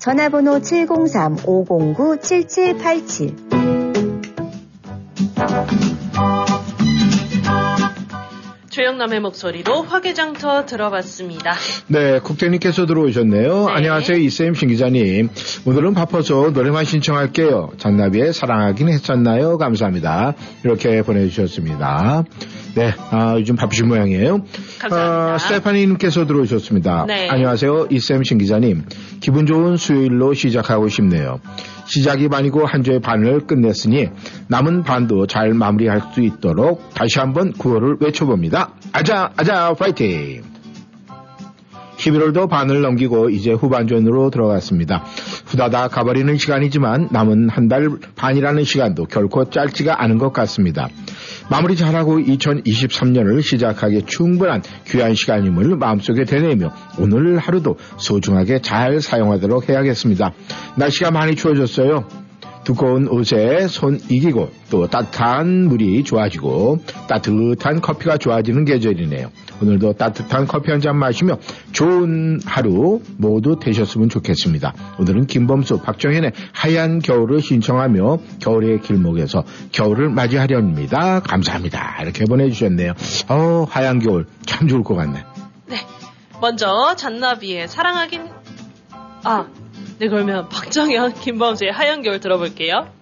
전화번호 703-509-7787. 조영남의 목소리로 화개장터 들어봤습니다. 네, 국대님께서 들어오셨네요. 안녕하세요, 이쌤 신 기자님. 오늘은 바빠서 노래만 신청할게요. 잔나비의 사랑하긴 했었나요? 감사합니다. 이렇게 보내주셨습니다. 네, 아, 요즘 바쁘신 모양이에요. 감사합니다. 아, 스테파니님께서 들어오셨습니다. 네. 안녕하세요, 이쌤 신 기자님. 기분 좋은 수요일로 시작하고 싶네요. 시작이 반이고 한 주의 반을 끝냈으니 남은 반도 잘 마무리할 수 있도록 다시 한번 구호를 외쳐봅니다. 아자, 아자, 파이팅! 11월도 반을 넘기고 이제 후반전으로 들어갔습니다. 후다닥 가버리는 시간이지만 남은 한 달 반이라는 시간도 결코 짧지가 않은 것 같습니다. 마무리 잘하고 2023년을 시작하기에 충분한 귀한 시간임을 마음속에 되뇌며 오늘 하루도 소중하게 잘 사용하도록 해야겠습니다. 날씨가 많이 추워졌어요. 두꺼운 옷에 손 이기고 또 따뜻한 물이 좋아지고 따뜻한 커피가 좋아지는 계절이네요. 오늘도 따뜻한 커피 한 잔 마시며 좋은 하루 모두 되셨으면 좋겠습니다. 오늘은 김범수, 박정현의 하얀 겨울을 신청하며 겨울의 길목에서 겨울을 맞이하렵니다. 감사합니다. 이렇게 보내주셨네요. 어, 하얀 겨울 참 좋을 것 같네. 먼저 잔나비의 사랑하긴 아, 네 그러면 박정현, 김범수의 하얀 겨울 들어볼게요.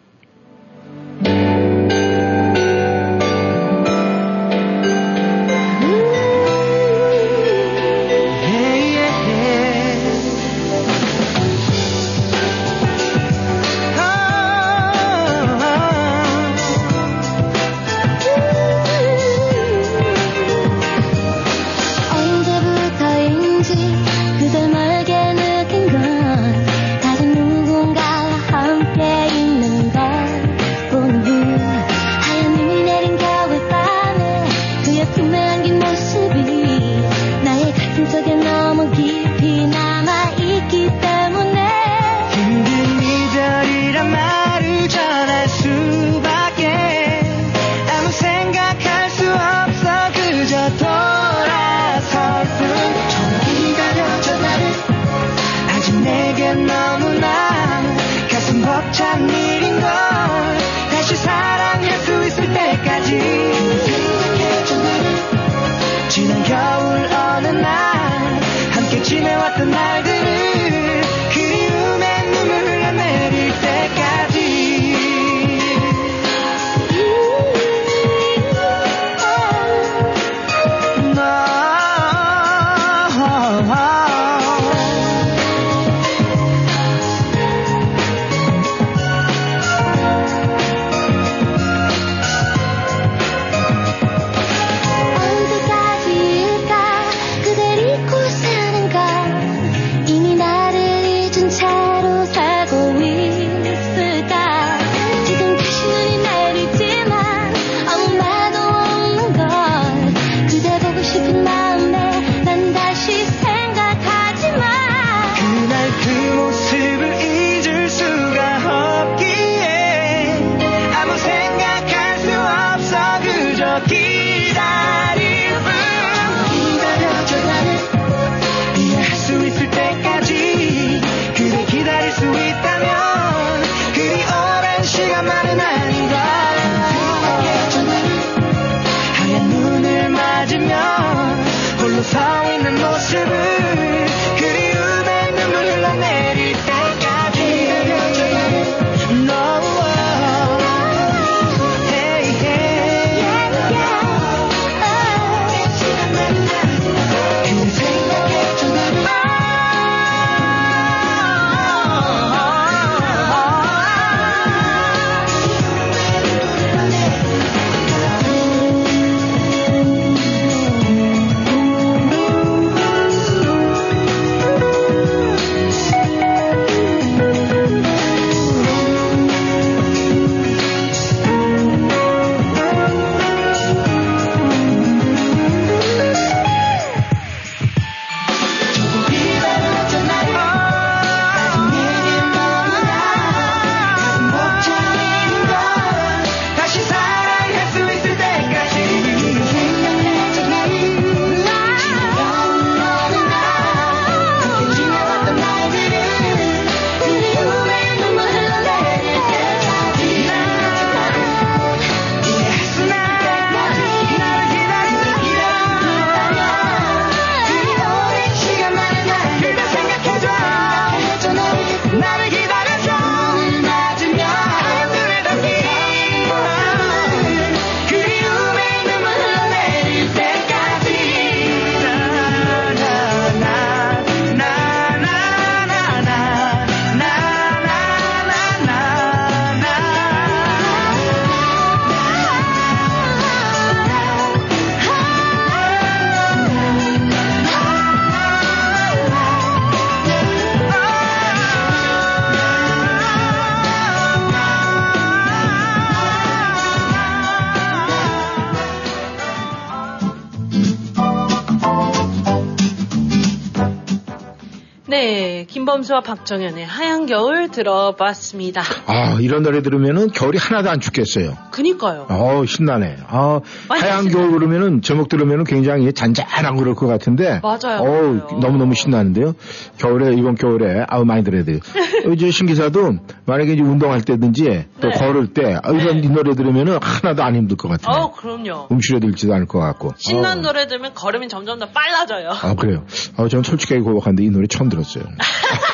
네, 김범수와 박정현의 하얀 겨울 들어봤습니다. 아, 이런 노래 들으면은 겨울이 하나도 안 춥겠어요. 그니까요. 어 신나네. 아, 하얀 겨울 그러면은 제목 들으면은 굉장히 잔잔하고 그럴 것 같은데. 맞아요, 어 너무 너무 신나는데요. 겨울에, 이번 겨울에, 아우, 많이 들어야 돼요. 어, 이제 신기사도 만약에 이제 운동할 때든지 또 네. 걸을 때 아, 이런 이 노래 들으면은 하나도 안 힘들 것 같아요. 어, 그럼요. 움츠려들지도 않을 것 같고. 신난 노래 들으면 걸음이 점점 더 빨라져요. 아, 그래요. 아, 저는 솔직하게 고백하는데 이 노래 처음 들었어요.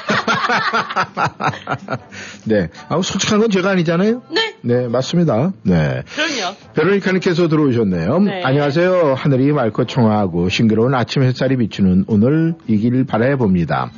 네. 아, 솔직한 건 제가 아니잖아요? 네. 네, 맞습니다. 네. 그럼요. 베로니카님께서 들어오셨네요. 네. 안녕하세요. 하늘이 맑고 청아하고 싱그러운 아침 햇살이 비추는 오늘 이길 바라봅니다.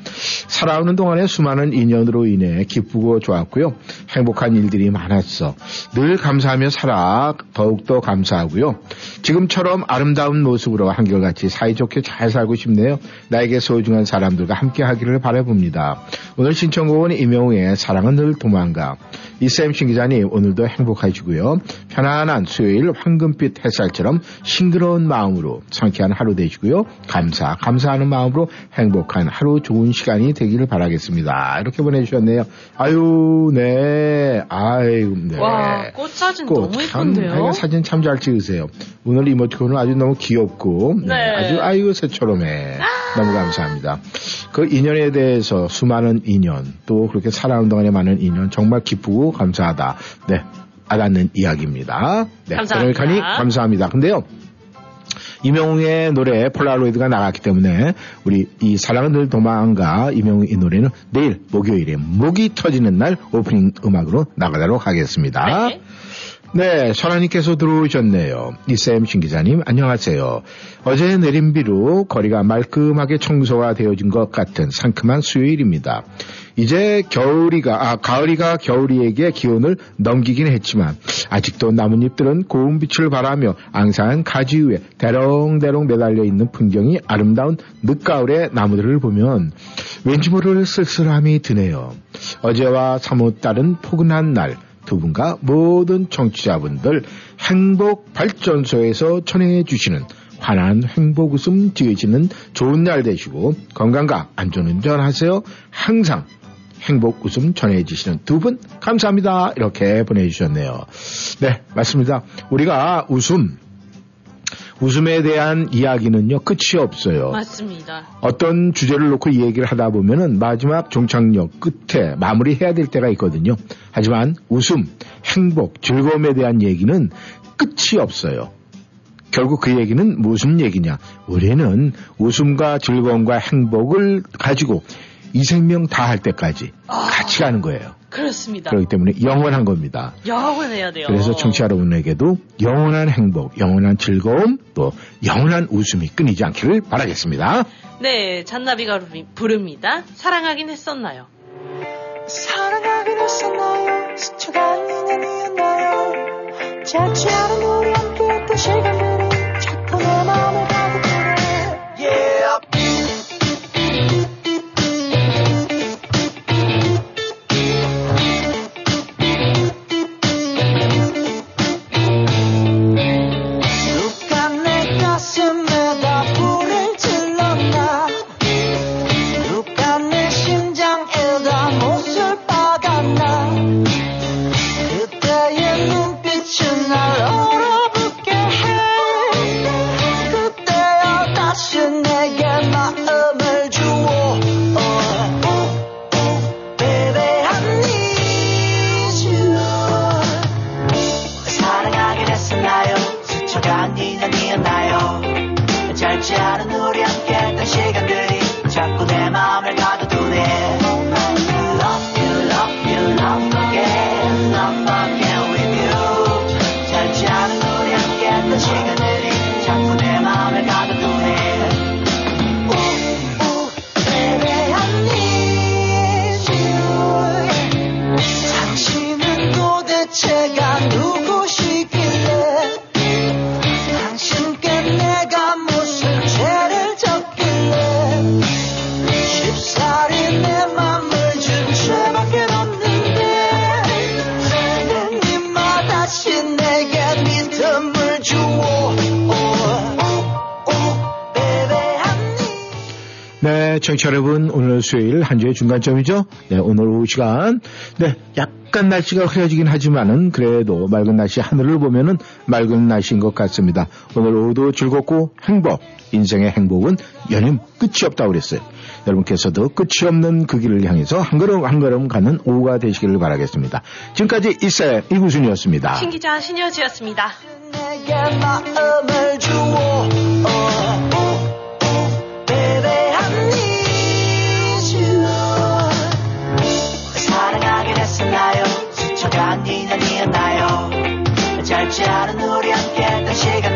살아오는 동안에 수많은 인연으로 인해 기쁘고 좋았고요. 행복한 일들이 많았어. 늘 감사하며 살아 더욱더 감사하고요. 지금처럼 아름다운 모습으로 한결같이 사이좋게 잘 살고 싶네요. 나에게 소중한 사람들과 함께 하기를 바라봅니다. 오늘 신청곡은 이명우의 사랑은 늘 도망가. 이쌤 신 기자님 오늘도 행복하시고요. 편안한 수요일 황금빛 햇살처럼 싱그러운 마음으로 상쾌한 하루 되시고요. 감사, 감사하는 마음으로 행복한 하루 좋은 시간이 되기를 바라겠습니다. 이렇게 보내주셨네요. 아유, 네. 아유, 네. 와, 꽃 사진 꽃, 너무 참, 예쁜데요? 하여간 사진 참 잘 찍으세요. 오늘 이모티콘은 아주 너무 귀엽고, 네, 네. 아주 아이고 새처럼해. 너무 감사합니다. 그 인연에 대해서 수많은 인연, 또 그렇게 살아오는 동안에 많은 인연, 정말 기쁘고 감사하다. 네, 알았는 이야기입니다. 네, 감사합니다. 베로니카니 감사합니다. 근데요, 이명웅의 노래 폴라로이드가 나갔기 때문에 우리 이 사랑은 늘 도망가 이명웅 이 노래는 내일 목요일에 목이 터지는 날 오프닝 음악으로 나가도록 하겠습니다. 네, 선아님께서 들어오셨네요. 이쌤 신기자님, 안녕하세요. 어제 내린 비로 거리가 말끔하게 청소가 되어진 것 같은 상큼한 수요일입니다. 이제 겨울이가, 아, 가을이가 겨울이에게 기온을 넘기긴 했지만, 아직도 나뭇잎들은 고운 빛을 바라며 앙상한 가지 위에 대롱대롱 매달려 있는 풍경이 아름다운 늦가을의 나무들을 보면 왠지 모를 쓸쓸함이 드네요. 어제와 사뭇 다른 포근한 날, 두 분과 모든 청취자분들 행복 발전소에서 전해주시는 환한 행복 웃음 지으시는 좋은 날 되시고 건강과 안전운전 하세요. 항상 행복 웃음 전해주시는 두 분 감사합니다. 이렇게 보내주셨네요. 네, 맞습니다. 우리가 웃음, 웃음에 대한 이야기는요, 끝이 없어요. 맞습니다. 어떤 주제를 놓고 이 얘기를 하다 보면은 마지막 종착역 끝에 마무리해야 될 때가 있거든요. 하지만 웃음, 행복, 즐거움에 대한 얘기는 끝이 없어요. 결국 그 얘기는 무슨 얘기냐? 우리는 웃음과 즐거움과 행복을 가지고 이 생명 다 할 때까지 같이 가는 거예요. 그렇습니다. 그렇기 때문에 영원한 겁니다. 영원해야 돼요. 그래서 청취자 여러분에게도 영원한 행복, 영원한 즐거움, 또 영원한 웃음이 끊이지 않기를 바라겠습니다. 네, 잔나비가 부릅니다. 사랑하긴 했었나요? 사랑하긴 했었나요? 스쳐간 인연이었나요? 않은 우리 함께 했던 시간들이 자꾸 내 마음을 네, 청취자 여러분, 오늘 수요일 한 주의 중간점이죠. 네, 오늘 오후 시간. 네, 약간 날씨가 흐려지긴 하지만은 그래도 맑은 날씨 하늘을 보면은 맑은 날씨인 것 같습니다. 오늘 오후도 즐겁고 행복, 인생의 행복은 연임 끝이 없다고 그랬어요. 여러분께서도 끝이 없는 그 길을 향해서 한 걸음 한 걸음 가는 오후가 되시기를 바라겠습니다. 지금까지 이사의 이구순이었습니다. 신 기자 신여지였습니다. 스쳐간 2년이었나요? 짧지 않은 우리 함께 했던 시간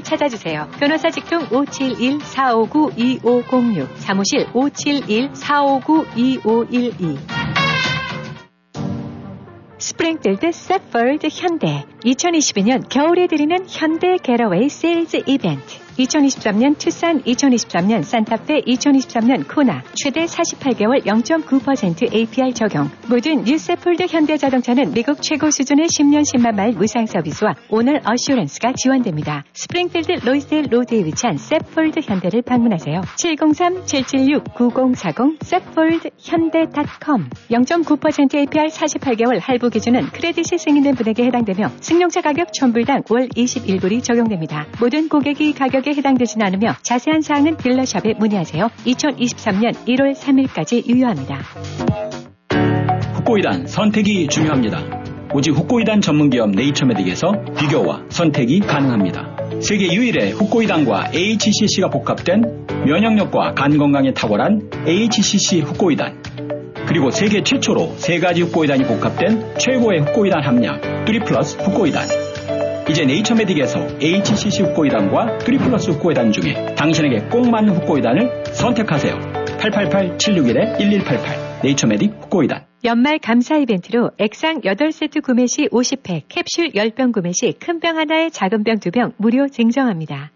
찾아주세요. 변호사 직통 571-459-2506, 사무실 571-459-2512. 스프링필드 Safford 현대 2022년 겨울에 드리는 현대 Getaway Sales Event 2023년 투싼, 2023년 산타페, 2023년 코나 최대 48개월 0.9% APR 적용. 모든 new Safford 현대자동차는 미국 최고 수준의 10년 10만 마일 무상 서비스와 owner assurance가 지원됩니다. 스프링필드 로이스데일 로드에 위치한 Safford 현대를 방문하세요. 703-776-9040 Safford 현대.com 0.9% APR 48개월 할부 기준은 크레딧이 승인된 분에게 해당되며 승용차 가격 1000불당 월 21불이 적용됩니다. 모든 고객이 가격에 해당되진 않으며 자세한 사항은 딜러샵에 문의하세요. 2023년 1월 3일까지 유효합니다. 후코이단 선택이 중요합니다. 오직 후코이단 전문기업 네이처메딕에서 비교와 선택이 가능합니다. 세계 유일의 후코이단과 HCC가 복합된 면역력과 간 건강에 탁월한 HCC 후코이단 그리고 세계 최초로 세 가지 후코이단이 복합된 최고의 후코이단 함량 3 플러스 후코이단 이제 네이처메딕에서 HCC 후코이단과 3 플러스 후코이단 중에 당신에게 꼭 맞는 후코이단을 선택하세요. 888-761-1188 네이처메딕 후코이단 연말 감사 이벤트로 액상 8세트 구매 시 50팩, 캡슐 10병 구매 시 큰 병 하나에 작은 병 2병 무료 증정합니다.